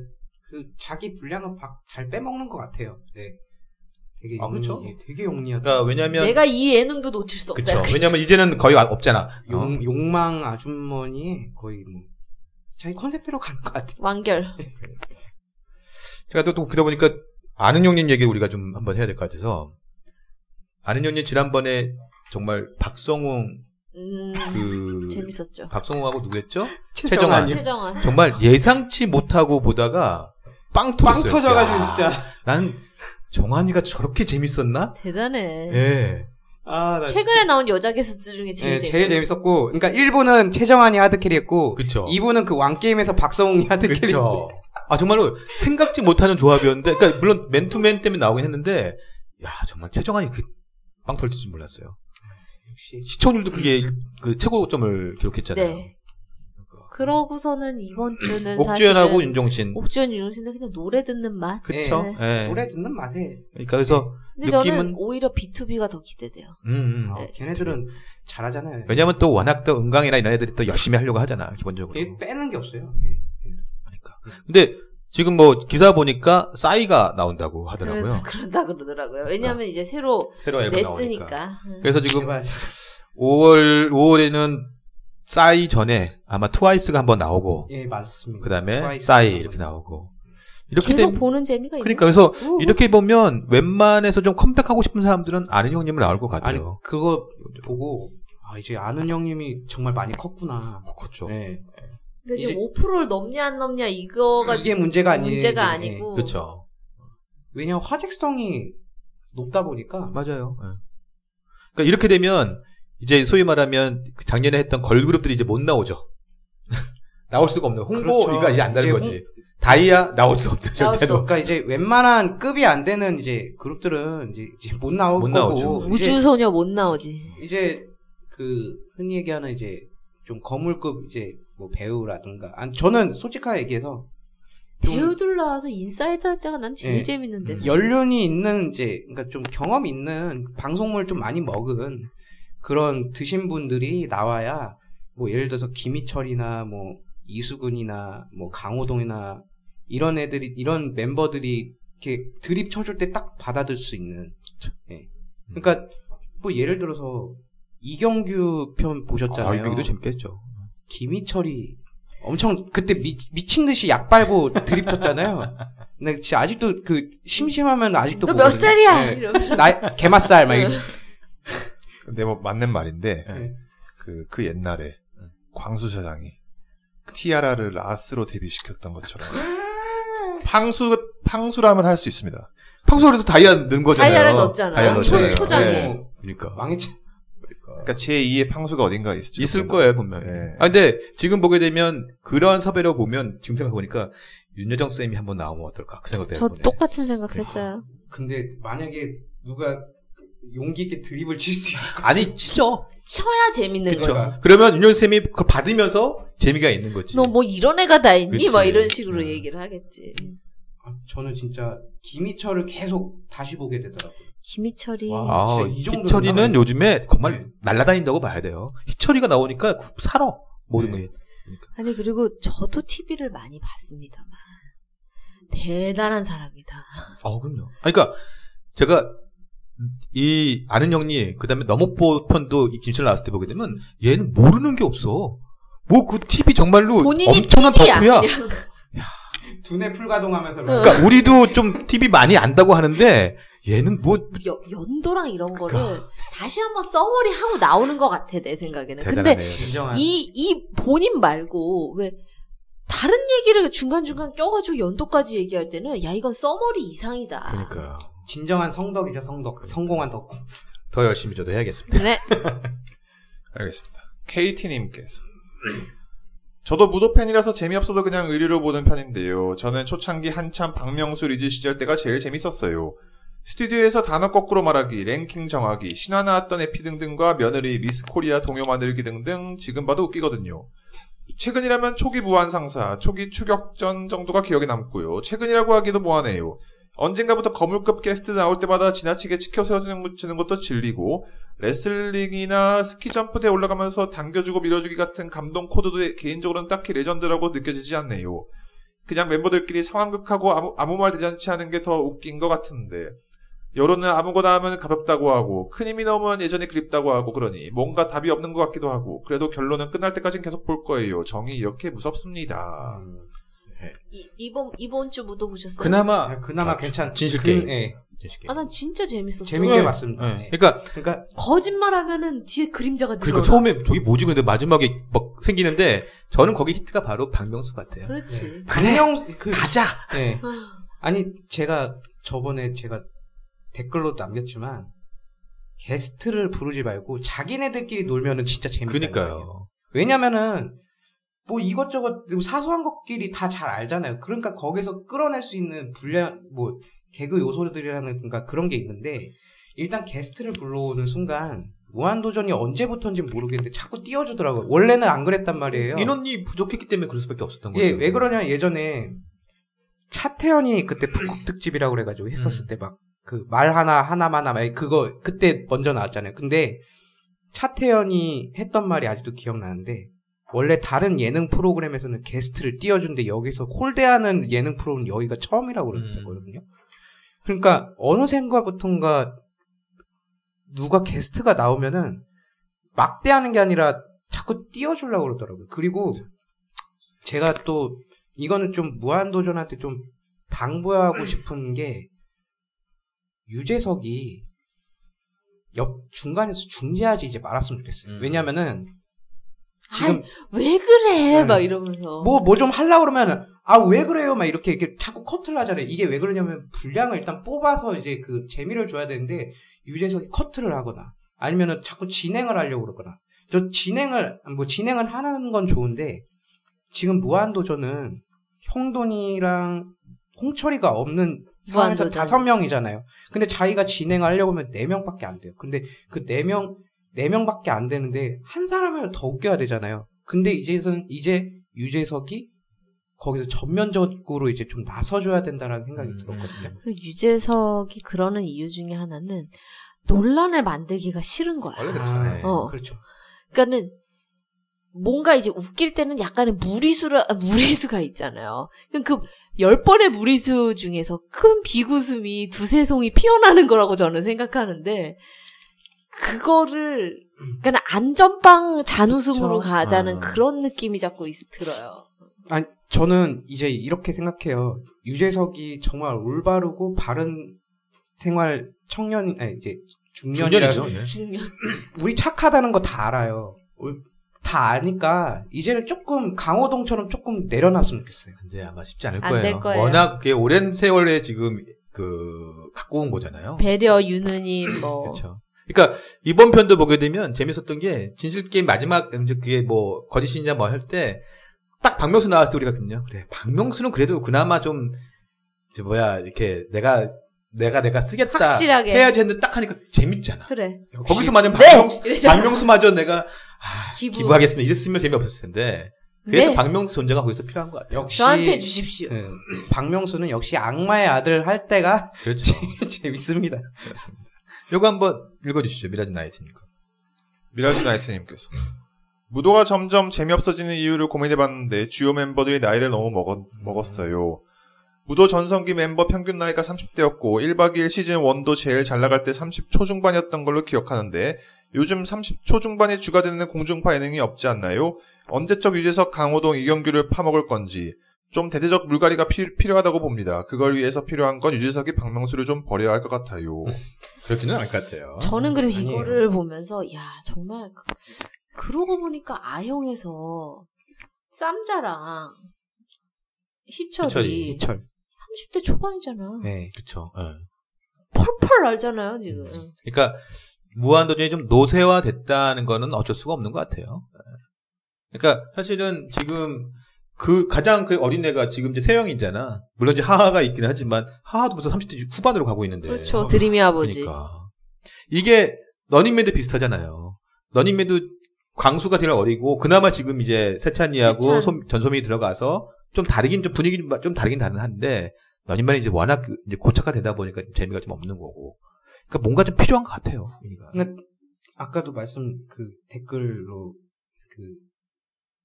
그 자기 분량은 박- 잘 빼먹는 것 같아요. 네. 되게 아, 그렇죠. 용리, 되게 용리하다. 그러니까 왜냐면. 내가 이 예능도 놓칠 수 없다. 약간 왜냐면 이제는 거의 없잖아. 어. 용, 욕망 아주머니의 거의 뭐 자기 컨셉대로 가는 것 같아요. 완결. 제가 또, 또 그러다 보니까 아는 형님 얘기를 우리가 좀 한번 해야 될 것 같아서 아는 형님 지난번에 정말 박성웅 음, 그 재밌었죠. 박성웅하고 누구였죠? 최정환. 최정환. 정말 예상치 못하고 보다가 빵빵 터졌어요. 터져가지고 야, 진짜. 난 정환이가 저렇게 재밌었나? 대단해. 예. 아, 나 최근에 나온 여자 게스트 중에 제일 네, 재밌었어. 제일 재밌었고, 그러니까 1부는 최정환이 하드캐리했고, 그쵸. 2부는 그 왕게임에서 박성웅이 하드캐리. 그쵸. 아, 정말로 생각지 못하는 조합이었는데, 그러니까 물론 맨투맨 때문에 나오긴 했는데, 야, 정말 최정환이 그 빵 터질 줄 몰랐어요. 역시. 시청률도 그게 그 최고점을 기록했잖아요. 네. 그러고서는 이번 주는 옥주현하고 사실은 윤종신. 옥주현 윤종신은 그냥 노래 듣는 맛. 그쵸. 네. 예. 노래 듣는 맛에, 그러니까 그래서, 근데 저는 느낌은- 오히려 B2B가 더 기대돼요. 음, 음. 아, 걔네들은 잘하잖아요. 왜냐면 또 워낙 또 은강이나 이런 애들이 또 열심히 하려고 하잖아, 기본적으로. 얘 빼는 게 없어요. 예. 그러니까. 근데 지금 뭐 기사 보니까 싸이가 나온다고 하더라고요. 그래서 그런다 그러더라고요. 왜냐하면 이제 새로 새로 앨범 나오니까. 냈으니까. 음. 그래서 지금 제발. 5월 5월에는 싸이 전에 아마 트와이스가 한번 나오고 예, 맞습니다. 그다음에 싸이. 이렇게 나오고 이렇게 계속 되면 보는 재미가 그러니까 그래서 오. 이렇게 보면 웬만해서 좀 컴백하고 싶은 사람들은 아는 형님을 나올 것 아니, 같아요. 그거 보고, 아, 이제 아는 형님이 정말 많이 컸구나. 어, 그렇죠. 예. 그러니까 지금 이제- 5%를 넘냐 안 넘냐 이거가 이게 문제가 아니에요. 문제가 예. 아니고 그렇죠. 왜냐면 화제성이 높다 보니까 맞아요. 예. 그러니까 이렇게 되면 이제 소위 말하면 그 작년에 했던 걸그룹들이 이제 못 나오죠. 나올 수가 없는 홍보가 그렇죠. 이제 안 되는 이제 거지. 다이아 나올 수 없죠. 나올 수. 그러니까 이제 웬만한 급이 안 되는 이제 그룹들은 이제, 이제 못 나올 못 거고 나오죠. 우주소녀 못 나오지. 이제 그 흔히 얘기하는 이제 좀 거물급 이제 뭐 배우라든가 아니 저는 솔직하게 얘기해서 좀 배우들 나와서 인사이드 할 때가 난 제일 예. 재밌는데. 음. 연륜이 있는 이제 그러니까 좀 경험 있는 방송물 좀 많이 먹은 그런 드신 분들이 나와야 뭐 예를 들어서 김희철이나 뭐 이수근이나 뭐 강호동이나 이런 애들이 이런 멤버들이 이렇게 드립 쳐줄 때 딱 받아들 수 있는 예. 그러니까 뭐 예를 들어서 이경규 편 보셨잖아요. 아, 이기도 재밌겠죠. 김희철이 엄청 그때 미, 미친 듯이 약 빨고 드립 쳤잖아요. 근데 진짜 아직도 그 심심하면 아직도 너 몇. 살이야? 네. 나 개맛살 막. 근데 뭐 맞는 말인데 네. 그, 그 옛날에 광수 사장이 티아라를 라스로 데뷔시켰던 것처럼 팡수 팡수라면 할 수 있습니다. 평소에도 다이아 넣은 거잖아요. 다이아를 넣었잖아요. 다이아 초- 넣었잖아요. 초장에. 네. 그러니까. 망했지. 그러니까 제 2의 팡수가 어딘가에 있을지 있을 거예요, 분명히. 네. 아, 근데 지금 보게 되면 그러한 섭외로 보면 지금 생각해 보니까 윤여정 쌤이 한번 나오면 어떨까? 그 생각도 저 해보네. 똑같은 생각했어요. 근데 만약에 누가 용기 있게 드립을 칠 수 있을 것 아니, 치죠. 쳐야 재밌는 그쵸. 거지. 그러면 윤여정 쌤이 그걸 받으면서 재미가 있는 거지. 너 뭐 이런 애가 다 있니? 그치. 뭐 이런 식으로 음. 얘기를 하겠지. 같아요. 저는 진짜 김희철을 계속 다시 보게 되더라고요. 김희철이 와. 아, 진짜 이 정도는 희철이는 나가네. 요즘에 정말 네. 날라다닌다고 봐야 돼요. 희철이가 나오니까 그 살아. 모든 네. 게. 아니 그리고 저도 TV를 많이 봤습니다만 대단한 사람이다. 아, 그럼요. 아니, 그러니까 제가 이 아는 형님 그다음에 너목보 편도 이 김철 나왔을 때 보게 되면 얘는 모르는 게 없어. 뭐 그 TV 정말로 엄청난 TV야. 덕후야. 두뇌 풀가동하면서 막 그러니까 우리도 좀 TV 많이 안다고 하는데 얘는 뭐 여- 연도랑 이런 거를 그러니까. 다시 한번 써머리 하고 나오는 것 같아 내 생각에는. 근데 대단하네요. 진정한 이, 이 본인 말고 왜 다른 얘기를 중간 중간 껴가지고 연도까지 얘기할 때는 야 이건 summary 이상이다. 그러니까 진정한 성덕이죠 성덕 성공한 덕후. 더 열심히 저도 해야겠습니다. 네. 알겠습니다. KT님께서 저도 무도 팬이라서 재미없어도 그냥 의리로 보는 편인데요. 저는 초창기 한참 박명수 리즈 시절 때가 제일 재밌었어요. 스튜디오에서 단어 거꾸로 말하기, 랭킹 정하기, 신화 나왔던 에피 등등과 며느리, 미스 코리아 동요 만들기 등등 지금 봐도 웃기거든요. 최근이라면 초기 무한상사, 초기 추격전 정도가 기억에 남고요. 최근이라고 하기도 뭐하네요. 언젠가부터 거물급 게스트 나올 때마다 지나치게 치켜 세워주는 것도 질리고 레슬링이나 스키 점프대에 올라가면서 당겨주고 밀어주기 같은 감동 코드도 개인적으로는 딱히 legend라고 느껴지지 않네요. 그냥 멤버들끼리 상황극하고 아무, 아무 말 대잔치 하는 게 더 웃긴 것 같은데 여론은 아무거나 하면 가볍다고 하고 큰 힘이 나오면 예전에 그립다고 하고 그러니 뭔가 답이 없는 것 같기도 하고 그래도 결론은 끝날 때까진 계속 볼 거예요. 정이 이렇게 무섭습니다. 이, 이번 이번 주 무도 보셨어요? 그나마 아, 그나마 괜찮. 진실 그- 게임. 예. 진실 게임. 아난 진짜 재밌었어. 재밌게 네. 봤습니다. 네. 예. 그러니까 그러니까 거짓말하면은 뒤에 그림자가. 그러니까 처음에 저기 뭐지 근데 마지막에 막 생기는데 저는 거기 히트가 바로 박명수 같아요. 그렇지. 박명 그 가자. 예. 아, 아니 제가 저번에 제가 댓글로 남겼지만 게스트를 부르지 말고 자기네들끼리 놀면은 진짜 재밌다. 그니까요. 왜냐면은 뭐 이것저것 사소한 것끼리 다 잘 알잖아요. 그러니까 거기서 끌어낼 수 있는 불량 뭐 개그 요소들이라는 그러니까 그런 게 있는데 일단 게스트를 불러오는 순간 무한도전이 언제부터인지 모르겠는데 자꾸 띄워주더라고요. 원래는 안 그랬단 말이에요. 인원이 부족했기 때문에 그럴 수밖에 없었던 거죠. 예, 왜 그러냐 예전에 차태현이 그때 북극 특집이라고 그래가지고 했었을 음. 때막 그 말 하나 하나만 하나 그거 그때 먼저 나왔잖아요. 근데 차태현이 했던 말이 아직도 기억나는데 원래 다른 예능 프로그램에서는 게스트를 띄워준데 여기서 홀대하는 예능 프로는 여기가 처음이라고 음. 그랬거든요. 그러니까 어느 생각부턴가 누가 게스트가 나오면은 막대하는 게 아니라 자꾸 띄워주려고 그러더라고요. 그리고 제가 또 이거는 좀 무한도전한테 좀 당부하고 싶은 게 유재석이 옆 중간에서 중재하지 이제 말았으면 좋겠어요. 음. 왜냐면은 지금 왜 그래? 네. 막 이러면서. 뭐 뭐좀 하려고 그러면 아 왜 그래요? 막 이렇게 이렇게 자꾸 커트를 하잖아요. 이게 왜 그러냐면 분량을 일단 뽑아서 이제 그 재미를 줘야 되는데 유재석이 커트를 하거나 아니면은 자꾸 진행을 하려고 그러거나. 저 진행을 뭐 진행을 하는 건 좋은데 지금 무한도전은 형돈이랑 홍철이가 없는 상황에서. 다섯 명이잖아요. 근데 자기가 진행하려고 하면 네 명밖에 안 돼요. 근데 그 네 명, 네 명밖에 안 되는데 한 사람을 더 웃겨야 되잖아요. 근데 이제는 이제 유재석이 거기서 전면적으로 이제 좀 나서줘야 된다라는 생각이 음. 들었거든요. 그리고 유재석이 그러는 이유 중에 하나는 논란을 만들기가 싫은 거야. 원래 그렇죠. 아, 네. 어. 그렇죠. 그러니까는 뭔가 이제 웃길 때는 약간의 무리수라 무리수가 있잖아요. 그럼 그열 번의 무리수 중에서 큰 비웃음이 두세 송이 피어나는 거라고 저는 생각하는데 그거를 그러니까 안전빵 잔웃음으로 그쵸. 가자는 아. 그런 느낌이 자꾸 있, 들어요. 아니, 저는 이제 이렇게 생각해요. 유재석이 정말 올바르고 바른 생활 청년, 아니, 이제 중년이라 중년이죠. 예. 중년. 우리 착하다는 거 다 알아요. 다 아니까 이제는 조금 강호동처럼 조금 내려놨으면 좋겠어요. 근데 아마 쉽지 않을 안 거예요. 될 거예요. 워낙 그게 오랜 세월에 지금 그 갖고 온 거잖아요. 배려 유느님 뭐 그렇죠. 그러니까 이번 편도 보게 되면 재밌었던 게 진실 게임 마지막 이제 그게 뭐 거짓이냐 뭐 할 때 딱 박명수 나왔을 때 우리가 그래 박명수는 그래도 그나마 좀 이제 뭐야 이렇게 내가 내가 내가 쓰겠다 확실하게. 해야지 했는데 딱 하니까 재밌잖아. 그래. 거기서 만약 네! 박명수 이러잖아. 박명수마저 내가 아, 기부. 기부 하겠습니다 이랬으면 재미없었을 텐데 그래서 네. 박명수 존재가 거기서 필요한 것 같아요. 역시 저한테 주십시오. 예, 박명수는 역시 악마의 아들 할 때가 그렇죠. 재밌습니다. 그렇습니다. 요거 한번 읽어주시죠 미라지 나이트니까. 미라주 나이트님께서 무도가 점점 재미없어지는 이유를 고민해봤는데 주요 멤버들이 나이를 너무 먹었, 먹었어요. 무도 전성기 멤버 평균 나이가 30대였고 1박 2일 시즌 1도 제일 잘 나갈 때 30 초 중반이었던 걸로 기억하는데 요즘 30 초 중반이 주가 되는 공중파 예능이 없지 않나요? 언제적 유재석, 강호동, 이경규를 파먹을 건지 좀 대대적 물갈이가 피- 필요하다고 봅니다. 그걸 위해서 필요한 건 유재석이 박명수를 좀 버려야 할 것 같아요. 그렇지는 않을 것 같아요. 저는 그리고 아니에요. 이거를 보면서 야 정말 그- 그러고 보니까 아형에서 쌈자랑 희철이, 희철이, 희철. 30대 초반이잖아. 네. 그렇죠. 예. 펄펄 날잖아요 지금. 그러니까 무한도전이 좀 노쇠화 됐다는 거는 어쩔 수가 없는 것 같아요. 예. 그러니까 사실은 지금 그 가장 그 어린애가 지금 이제 세영이잖아. 물론 이제 하하가 있긴 하지만 하하도 벌써 30대 후반으로 가고 있는데. 그렇죠 드림이 아버지. 그러니까 이게 러닝맨도 비슷하잖아요. 러닝맨도 광수가 제일 어리고 그나마 지금 이제 세찬이하고 세찬. 솜- 전소민이 들어가서 좀 다르긴 좀 분위기 좀 다르긴 다른 한데 러닝맨이 이제 워낙 그 이제 고착화 되다 보니까 좀 재미가 좀 없는 거고. 그러니까 뭔가 좀 필요한 것 같아요. 그러니까 아까도 말씀 그 댓글로 그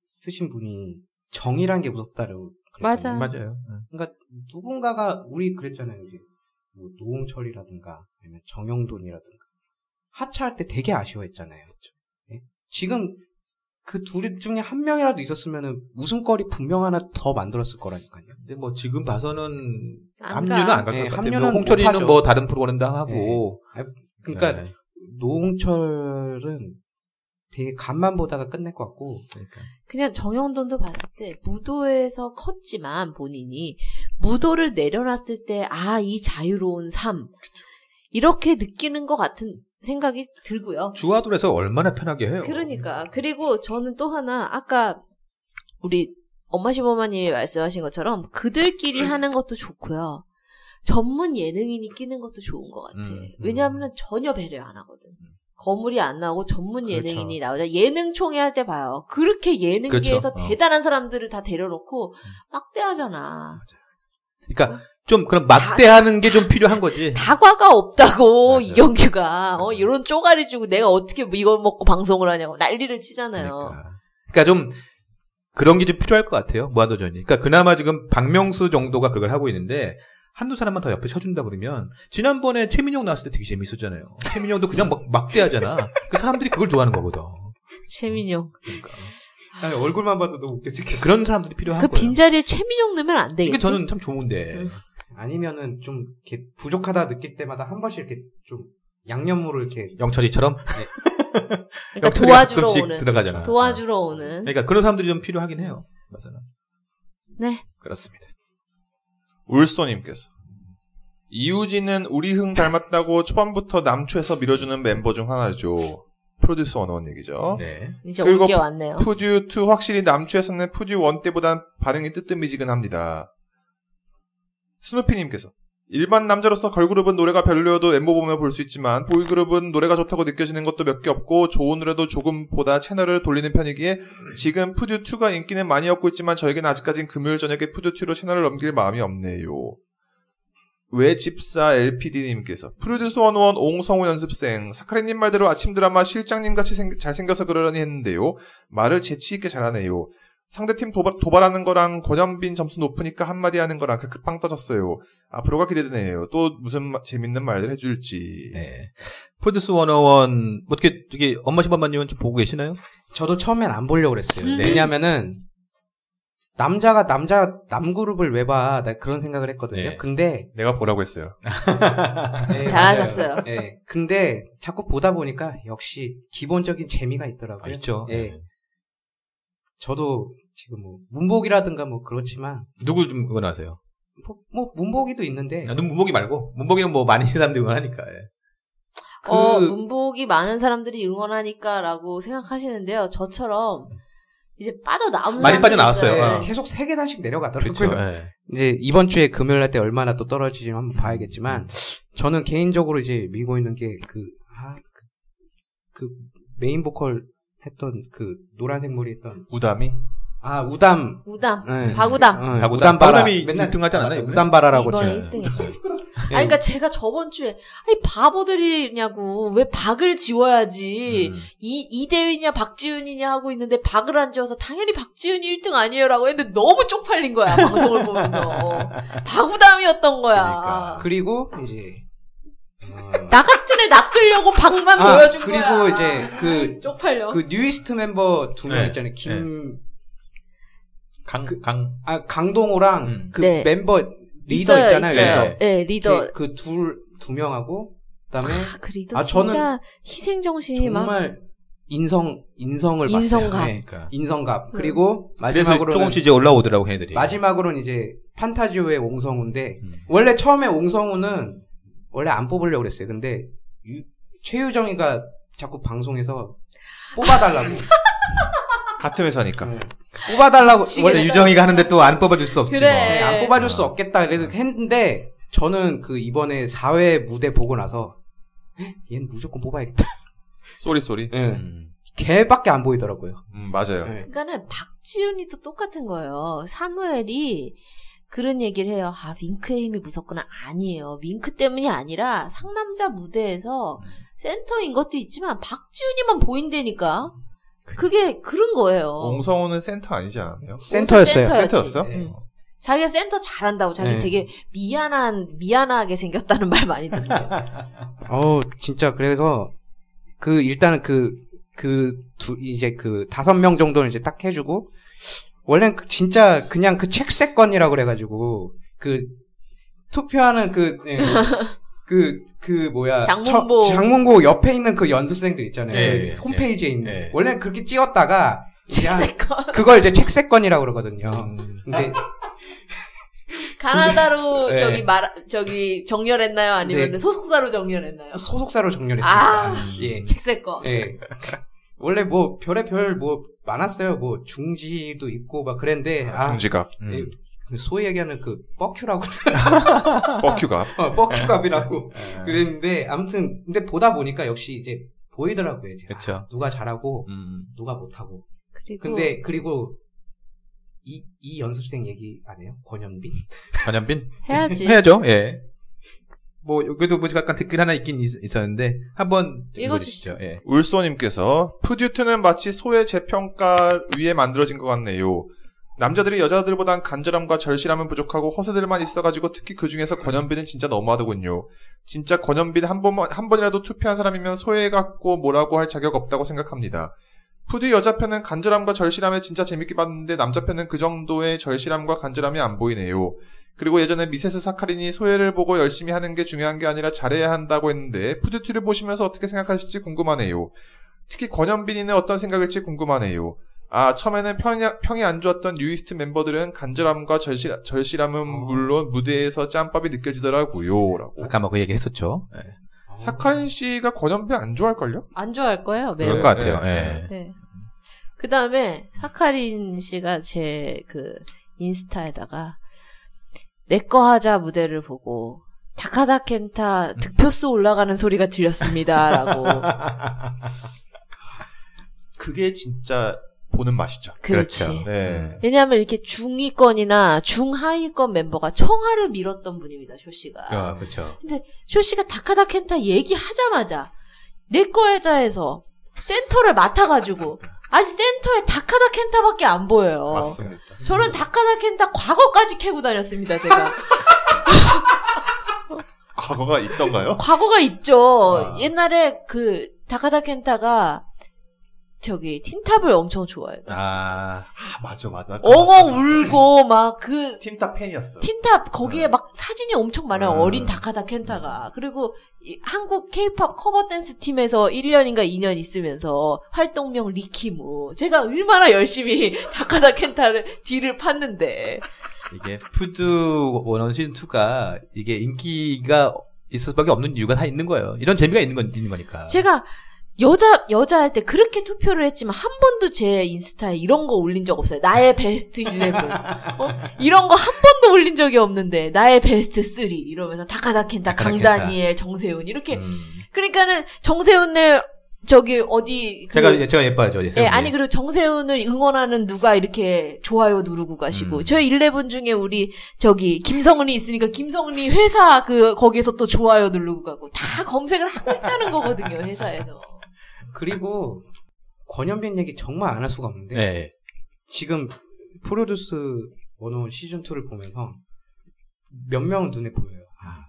쓰신 분이 정이란 게 무섭다고 맞아. 맞아요. 그러니까 누군가가 우리 그랬잖아요. 이제 뭐 노홍철이라든가 아니면 정형돈이라든가 하차할 때 되게 아쉬워했잖아요. 예? 지금 그 둘 중에 한 명이라도 있었으면 웃음거리 분명 하나 더 만들었을 거라니까요. 근데 뭐 지금 봐서는 안 합류는 가. 안갈것 네, 같아요. 합류는 뭐 홍철이는. 뭐 다른 프로그램도 하고. 그러니까 네. 노홍철은 되게 간만 보다가 끝낼 것 같고 그러니까. 그냥 정영돈도 봤을 때 무도에서 컸지만 본인이 무도를 내려놨을 때 아 이 자유로운 삶 이렇게 느끼는 것 같은 생각이 들고요. 주화돌에서 얼마나 편하게 해요. 그러니까 그리고 저는 또 하나 아까 우리 엄마 시어머님이 말씀하신 것처럼 그들끼리 하는 것도 좋고요. 전문 예능인이 끼는 것도 좋은 것 같아. 음, 음. 왜냐하면 전혀 배려 안 하거든. 거물이 안 나오고 전문 그렇죠. 예능인이 나오자 예능 총회 할 때 봐요. 그렇게 예능계에서 그렇죠. 어. 대단한 사람들을 다 데려놓고 막대하잖아. 그러니까 좀 그런 막대하는 게 좀 필요한 거지. 다과가 없다고 맞아요. 이경규가 어 이런 쪼가리 주고 내가 어떻게 뭐 이걸 먹고 방송을 하냐고 난리를 치잖아요. 그러니까. 그러니까 좀 그런 게 좀 필요할 것 같아요. 무한도전이. 그러니까 그나마 지금 박명수 정도가 그걸 하고 있는데 한두 사람만 더 옆에 쳐준다 그러면 지난번에 최민영 나왔을 때 되게 재밌었잖아요. 최민영도 그냥 막 막대하잖아. 그 사람들이 그걸 좋아하는 거거든. 최민용. 그러니까. 아니, 얼굴만 봐도 너무 웃겨 죽겠어. 그런 사람들이 필요한 그 거예요. 빈자리에 최민용 넣으면 안 되겠지? 이게 저는 참 좋은데. 음. 아니면은 좀 이렇게 부족하다 느낄 때마다 한 번씩 이렇게 좀 양념으로 이렇게 영철이처럼 그러니까 영철이 도와주러 오는. 들어가잖아. 도와주러 오는. 그러니까 그런 사람들이 좀 필요하긴 해요. 맞아요. 네. 그렇습니다. 울소님께서 이우진은 우리 흥 닮았다고 초반부터 남초에서 밀어주는 멤버 중 하나죠. 프로듀서 원원 얘기죠. 네. 이제 그리고 올게 왔네요. 푸듀 2 확실히 남초에서는 푸듀 1 때보단 반응이 뜨뜻미지근합니다. 스누피님께서 일반 남자로서 걸그룹은 노래가 별로여도 엠모 보면 볼 수 있지만 보이그룹은 노래가 좋다고 느껴지는 것도 몇 개 없고 좋은 노래도 조금 보다 채널을 돌리는 편이기에 지금 푸듀2가 인기는 많이 얻고 있지만 저에겐 아직까진 금요일 저녁에 푸듀2로 채널을 넘길 마음이 없네요. 외집사 LPD님께서 프로듀서 원원 옹성우 연습생 사카리님 말대로 아침 드라마 실장님 같이 생- 잘생겨서 그러려니 했는데요. 말을 재치있게 잘하네요. 상대팀 도발, 도발 하는 거랑 권현빈 점수 높으니까 한마디 하는 거랑 크크빵 떠졌어요. 앞으로가 기대되네요. 또 무슨 마- 재밌는 말들 해줄지. 네. 프로듀스 101, 뭐 어떻게, 되게, 엄마 시바마님은 좀 보고 계시나요? 저도 처음엔 안 보려고 그랬어요. 음. 왜냐면은 남자가 남자 남그룹을 왜 봐? 나 그런 생각을 했거든요. 네. 근데 내가 보라고 했어요. 네, 잘하셨어요. 네. 근데 자꾸 보다 보니까 역시 기본적인 재미가 있더라고요. 아, 있죠. 예. 저도 지금 뭐 문복이라든가 뭐 그렇지만 누굴 좀 응원하세요? 뭐, 뭐 문복이도 있는데 아, 눈 문복이 말고. 문복이는 뭐 많이 사람들이 응원하니까. 예. 그 어, 문복이 많은 사람들이 응원하니까라고 생각하시는데요. 저처럼 이제 빠져나오는 많이 빠져나왔어요. 어. 계속 세 계단씩 내려가더라고요. 그렇죠. 예. 이제 이번 주에 금요일 날 때 얼마나 또 떨어지지 한번 봐야겠지만 저는 개인적으로 이제 밀고 있는 게그 아, 그, 그 메인 보컬 했던 그 노란색 머리 했던 우담이? 아 우담 우담, 네. 바구담. 어, 바구담. 우담바라 바구담이 맨날 1등 하지 않았나요? 우담바라라고 이번에 제가 1등 했죠. 예. 아니, 그러니까 제가 저번 주에, 아니, 바보들이냐고, 왜 박을 지워야지. 음. 이, 이대휘냐, 박지훈이냐 하고 있는데, 박을 안 지워서 당연히 박지훈이 1등 아니에요라고 했는데, 너무 쪽팔린 거야, 방송을 보면서. 바구담이었던 거야. 그러니까. 그리고 이제 어, 나같전에 낚으려고 박만 아, 보여준 그리고 거야. 이제 그- 쪽팔려. 그 뉴이스트 멤버 두명 네. 있잖아요. 김 강, 강, 아, 강동호랑 음. 그 네. 멤버 리더 있어요, 있잖아요. 있어요. 리더. 네, 리더. 그둘두 명하고 그 다음에 아, 그 리더 아, 저는 진짜 희생정신이 막. 정말 인성 인성을 인성갑. 봤어요. 네. 그러니까. 인성갑. 그리고 그래서 마지막으로는 조금씩 이제 올라오더라고, 걔네들이. 마지막으로는 이제 판타지오의 옹성우인데 음. 원래 처음에 옹성우는 원래 안 뽑으려고 그랬어요. 근데 유- 최유정이가 자꾸 방송에서 뽑아달라고 같은 회사니까. 네. 뽑아달라고. 원래 유정이가 하는데 또 안 뽑아줄 수 없지. 그래. 네, 안 뽑아줄 수 어. 없겠다 그래도 했는데 저는 그 이번에 4회 무대 보고 나서 "헉, 얘는 무조건 뽑아야겠다. sorry sorry. 네. 뭐. 음. 걔밖에 안 보이더라고요. 음, 맞아요. 네. 그러니까는 박지훈이도 똑같은 거예요. 사무엘이 그런 얘기를 해요. 아, 윙크의 힘이 무섭구나. 아니에요. 윙크 때문이 아니라 상남자 무대에서 센터인 것도 있지만 박지훈이만 보인다니까. 그게 그런 거예요. 옹성우는 센터 아니지 않았나요? 센터였어요. 센터였어? 네. 어. 자기가 센터 잘한다고 자기 네. 되게 미안한 미안하게 생겼다는 말 많이 듣는데. 어우, 진짜, 그래서, 그, 일단은 그, 그, 두, 이제 그, 다섯 명 정도는 이제 딱 해주고, 원래는 그 진짜 그냥 그 책세권이라고 그래가지고, 그, 투표하는 그, 예, 그, 그, 뭐야. 장문고. 저- 장문고 옆에 있는 그 연습생들 있잖아요. 예, 그 예, 홈페이지에 있는. 예. 원래 는 그렇게 찍었다가, 책세권. 그걸 이제 책세권이라고 그러거든요. 음. 근데, 가나다로 네. 저기 말 저기 정렬했나요? 아니면 네. 소속사로 정렬했나요? 소속사로 정렬했습니다. 아, 예. 책세권. 예. 원래 뭐 별의 별 뭐 많았어요. 뭐 중지도 있고 막 그랬는데 아, 중지갑, 음. 예, 그 소위 얘기하는 그 뻑큐라고 뻑큐갑. 어, 뻑큐갑이라고 예. 그랬는데 아무튼 근데 보다 보니까 역시 이제 보이더라고요. 이제. 그쵸. 아, 누가 잘하고 음. 누가 못하고. 그리고 근데 그리고 이, 이 연습생 얘기 안 해요? 권현빈? 관현빈? 해야지. 해야죠, 예. 뭐, 여기도 뭐 약간 댓글 하나 있긴 있, 었는데 한번 읽어주시죠. 예. 울소님께서 푸듀트는 마치 소의 재평가 위에 만들어진 것 같네요. 남자들이 여자들보단 간절함과 절실함은 부족하고 허세들만 있어가지고 특히 그 중에서 권현빈은 진짜 너무하더군요. 진짜 권현빈 한 번만 한 번이라도 투표한 사람이면 소외 갖고 뭐라고 할 자격 없다고 생각합니다. 프듀 여자 편은 간절함과 절실함에 진짜 재밌게 봤는데 남자 편은 그 정도의 절실함과 간절함이 안 보이네요. 그리고 예전에 미세스 사카린이 소혜를 보고 열심히 하는 게 중요한 게 아니라 잘해야 한다고 했는데 프듀2를 보시면서 어떻게 생각하실지 궁금하네요. 특히 권현빈이는 어떤 생각일지 궁금하네요. 아, 처음에는 평이, 평이 안 좋았던 뉴이스트 멤버들은 간절함과 절실, 절실함은 물론 무대에서 짬밥이 느껴지더라고요. 라고. 아까 뭐 그 얘기 했었죠. 예. 사카린 씨가 권현빈 안 좋아할걸요? 안 좋아할 거예요. 매우. 그럴 것 같아요. 네, 예. 네. 그 다음에 사카린 씨가 제 그 인스타에다가 내꺼 하자 무대를 보고 다카다 켄타 득표수 올라가는 소리가 들렸습니다라고. 그게 진짜 보는 맛이죠. 그렇지. 그렇죠. 네. 왜냐하면 이렇게 중위권이나 중하위권 멤버가 청하를 밀었던 분입니다, 쇼 씨가. 아, 그렇죠. 근데 쇼 씨가 다카다 켄타 얘기하자마자 내꺼 해자에서 센터를 맡아가지고 아니 센터에 다카다 켄타밖에 안 보여요. 맞습니다. 저는 다카다 켄타 과거까지 캐고 다녔습니다, 제가. 과거가 있던가요? 과거가 있죠. 아. 옛날에 그 다카다 켄타가 저기 틴탑을 엄청 좋아해요. 아, 아, 맞아, 맞아. 엉엉 울고 막그 틴탑 팬이었어. 틴탑 거기에 막 사진이 엄청 많아요. 음. 어린 다카다 켄타가. 그리고 이 한국 케이팝 커버 댄스 팀에서 1년인가 2년 있으면서 활동명 리키무. 제가 얼마나 열심히 다카다 켄타를 뒤를 팠는데. 이게 프듀 원오원 시즌 2가 이게 인기가 있을 수밖에 없는 이유가 다 있는 거예요. 이런 재미가 있는 건 있는 거니까. 제가 여자 여자 할 때 그렇게 투표를 했지만 한 번도 제 인스타에 이런 거 올린 적 없어요. 나의 베스트 11. 어? 이런 거 한 번도 올린 적이 없는데 나의 베스트 3 이러면서 다카다 켄타, 다카다 강다니엘, 정세훈 이렇게 음. 그러니까는 정세훈을 저기 어디 그 제가 제가 예뻐하죠. 예, 아니 그리고 정세훈을 응원하는 누가 이렇게 좋아요 누르고 가시고 음. 저희 11 중에 우리 저기 김성은이 있으니까 김성은이 회사 그 거기에서 또 좋아요 누르고 가고 다 검색을 하고 있다는 거거든요 회사에서. 그리고 권현빈 얘기 정말 안 할 수가 없는데 네. 지금 프로듀스 101 시즌 2를 보면서 몇 명은 눈에 보여요. 아,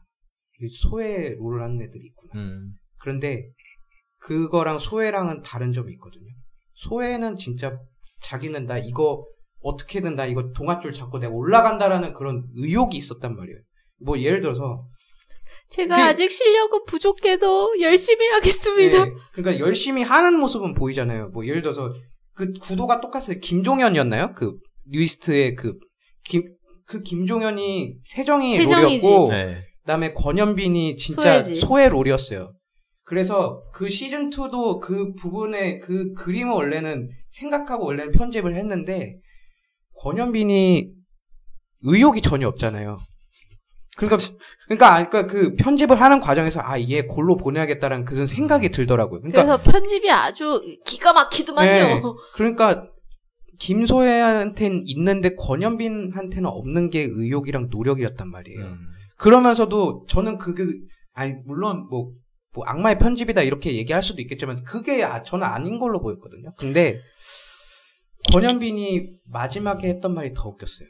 이 소외 롤을 하는 애들이 있구나. 음. 그런데 그거랑 소외랑은 다른 점이 있거든요. 소외는 진짜 자기는 나 이거 어떻게든 나 이거 동아줄 잡고 내가 올라간다라는 그런 의욕이 있었단 말이에요. 뭐 예를 들어서 제가 그게- 아직 실력은 부족해도 열심히 하겠습니다. 예, 그러니까 열심히 하는 모습은 보이잖아요. 뭐 예를 들어서 그 구도가 똑같아요. 김종현이었나요? 그 뉴이스트의 그 김 그 김종현이 세정이 세정이지. 롤이었고 네. 그다음에 권현빈이 진짜. 소외 롤이었어요. 그래서 그 시즌 2도 그 부분에 그 그림을 원래는 생각하고 원래는 편집을 했는데 권현빈이 의욕이 전혀 없잖아요. 그러니까 그러니까 아, 그러니까 그 편집을 하는 과정에서 아얘 골로 보내야겠다라는 그런 생각이 들더라고요. 그러니까 그래서 편집이 아주 기가 막히더만요. 네. 그러니까 김소혜한테는 있는데 권현빈한테는 없는 게 의욕이랑 노력이었단 말이에요. 음. 그러면서도 저는 그게 아니 물론 뭐, 뭐 악마의 편집이다 이렇게 얘기할 수도 있겠지만 그게 아, 저는 아닌 걸로 보였거든요. 근데 권현빈이 마지막에 했던 말이 더 웃겼어요.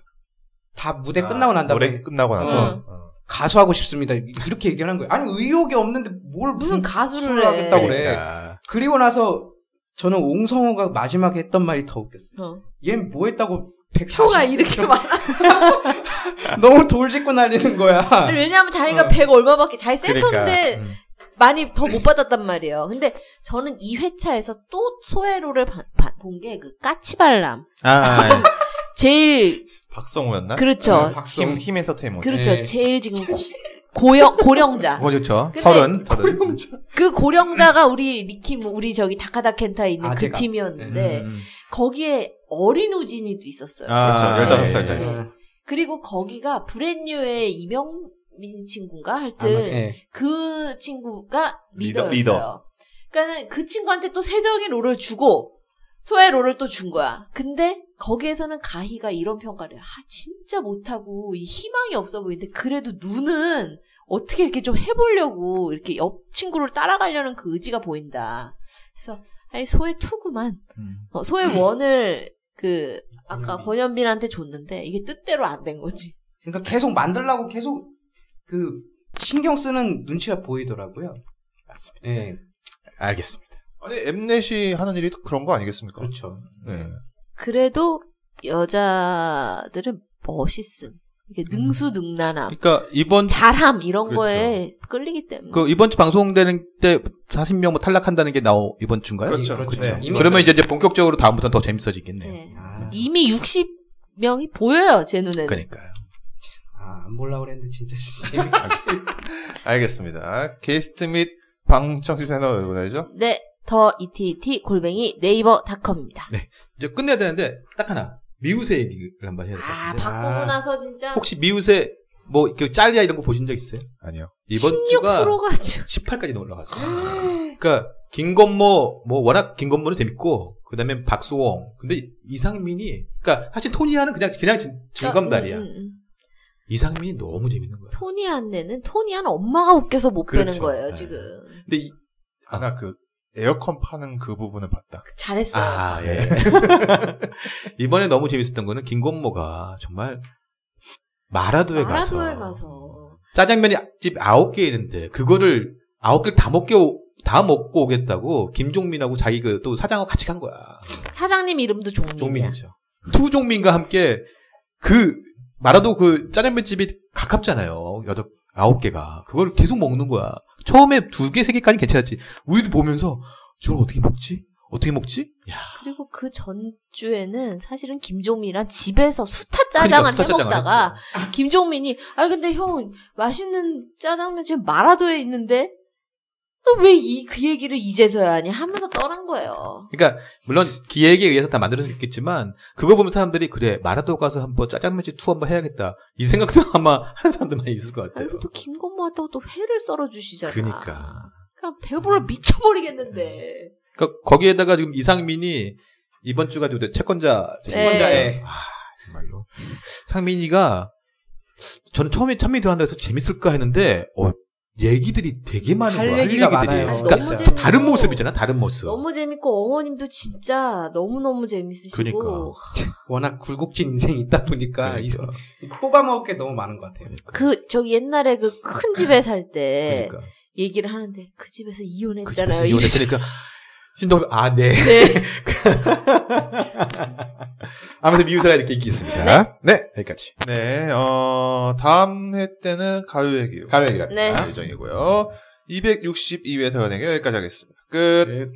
다 무대 끝나고 난 다음에 노래 끝나고 나서. 응. 어. 가수하고 싶습니다. 이렇게 얘기를 한 거예요. 아니 의욕이 없는데 뭘 무슨 가수를 가수를 해. 하겠다고 그래. 그러니까. 그리고 나서 저는 옹성우가 마지막에 했던 말이 더 웃겼어요. 어. 얘는 뭐 했다고 140 표가 이렇게 많아. 너무 돌직구 날리는 거야. 아니, 왜냐하면 자기가 어. 100 얼마밖에 자기 센터인데 그러니까, 음. 많이 더 못 받았단 말이에요. 근데 저는 이 회차에서 또 소외로를 본 게 그 까치발람. 아, 지금 제일 박성우였나? 그렇죠. 네, 박성. 힘, 힘 엔터테인먼트. 그렇죠. 네. 제일 지금 고, 고령 고령자. 좋죠. 근데 서른, 서른. 그 고령자가 우리 리킴 우리 저기 다카다 켄타에 있는 아, 그 제가. 팀이었는데 음. 거기에 어린 우진이도 있었어요. 아, 그렇죠. 네. 15살짜리. 네. 그리고 거기가 브랜뉴의 이명민 친구인가 하여튼 예. 그 친구가 리더, 리더였어요. 리더. 그러니까는 그 친구한테 또 세정의 롤을 주고 소의 롤을 또 준 거야. 근데 거기에서는 가희가 이런 평가를 해. 아 진짜 못하고 이 희망이 없어 보이는데 그래도 눈은 어떻게 이렇게 좀 해보려고 이렇게 옆 친구를 따라가려는 그 의지가 보인다. 그래서 아니 소의 투구만 음. 어, 소의 원을 그 아까 권현빈. 권현빈한테 줬는데 이게 뜻대로 안 된 거지. 그러니까 계속 만들라고 계속 그 신경 쓰는 눈치가 보이더라고요. 맞습니다. 예. 알겠습니다. 아니, 엠넷이 하는 일이 그런 거 아니겠습니까? 그렇죠. 네. 그래도 여자들은 멋있음. 이게 능수능란함, 그러니까 이번 잘함 이런 그렇죠. 거에 끌리기 때문에. 그 이번 주 방송되는 때 40명 뭐 탈락한다는 게 나오 이번 주인가요? 그렇죠. 그렇죠. 네. 이미 그러면 이제, 이제 본격적으로 다음부터는 더 재밌어지겠네요. 네. 아, 이미 60명이 보여요 제 눈에는. 그러니까요. 아, 안 보려고 그랬는데 진짜 재밌겠지. 알겠습니다. 게스트 및 방청시 패널 보내죠? 네, 더 이티이티 골뱅이 네이버닷컴입니다. 이제 끝내야 되는데 딱 하나 미우새 얘기를 한번 해야 될 것 아 같은데. 바꾸고 아. 나서 진짜 혹시 미우새 뭐 이렇게 짤이야 이런 거 보신 적 있어요? 아니요. 이번 주가 16%가 지금 18까지 올라갔어요. 그러니까 김건모 뭐 워낙 김건모는 재밌고 그다음에 박수홍 근데 이상민이 그러니까 사실 토니아는 그냥 그냥 진- 즐검달이야. 음, 음, 음. 이상민이 너무 재밌는 거야. 토니 안내는 토니 안 엄마가 웃겨서 못 그렇죠. 빼는 거예요 네. 지금. 근데 이, 아나 그 에어컨 파는 그 부분을 봤다. 잘했어요. 아 예. 이번에 너무 재밌었던 거는 김건모가 정말 마라도에 가서, 마라도에 가서 짜장면이 집 아홉 개 있는데 그거를 아홉 개를 다 먹고 다 먹고 오겠다고 김종민하고 자기 그 또 사장하고 같이 간 거야. 사장님 이름도 종민이야. 종민이죠. two 종민과 함께 그 마라도 그 짜장면 집이 가깝잖아요. 여덟 아홉 개가 그걸 계속 먹는 거야. 처음에 두 개 세 개까지 괜찮았지. 우리도 보면서 저걸 어떻게 먹지? 어떻게 먹지? 야, 그리고 그 전주에는 사실은 김종민이랑 집에서 수타 그러니까 짜장을 수타 짜장을 해먹다가 김종민이 아 근데 형 맛있는 짜장면 지금 마라도에 있는데 너왜이그 얘기를 이제서야 하니 하면서 떠난 거예요. 그러니까 물론 기획에 의해서 다 만들어서 있겠지만 그거 보면 사람들이 그래 마라도 가서 한번 짜장면집 투어 한번 해야겠다 이 생각도 아마 하는 사람들 많이 있을 것 같아요. 아이고 또 김건모 왔다고 또 회를 썰어 주시잖아. 그러니까. 그냥 배불러 미쳐버리겠는데. 그러니까 거기에다가 지금 이상민이 이번 주가 또 채권자 네. 아 정말로 상민이가 저는 처음에 참미 들어간다 해서 재밌을까 했는데 어 얘기들이 되게 많은 할 거야. 얘기가 얘기들이. 많아요. 그러니까 너무 진짜. 재밌고 다른 모습이잖아. 다른 모습. 너무 재밌고 어머님도 진짜 너무 너무 재밌으시고. 그러니까. 워낙 굴곡진 인생이 있다 보니까 이- 그러니까. 뽑아 먹을 게 너무 많은 것 같아요. 그 저기 옛날에 그 큰 집에 살 때 그러니까. 얘기를 하는데 그 집에서 그 이혼했잖아요. 집에서 이혼했으니까 신동엽 아 네. 네. 아무튼 미우사가 이렇게 인기 있습니다. 네. 여기까지. 네, 어, 다음 회 때는 가요 얘기로 가요 얘기라. 네. 할 예정이고요. 262회 더 연예계 여기까지 하겠습니다. 끝. 끝.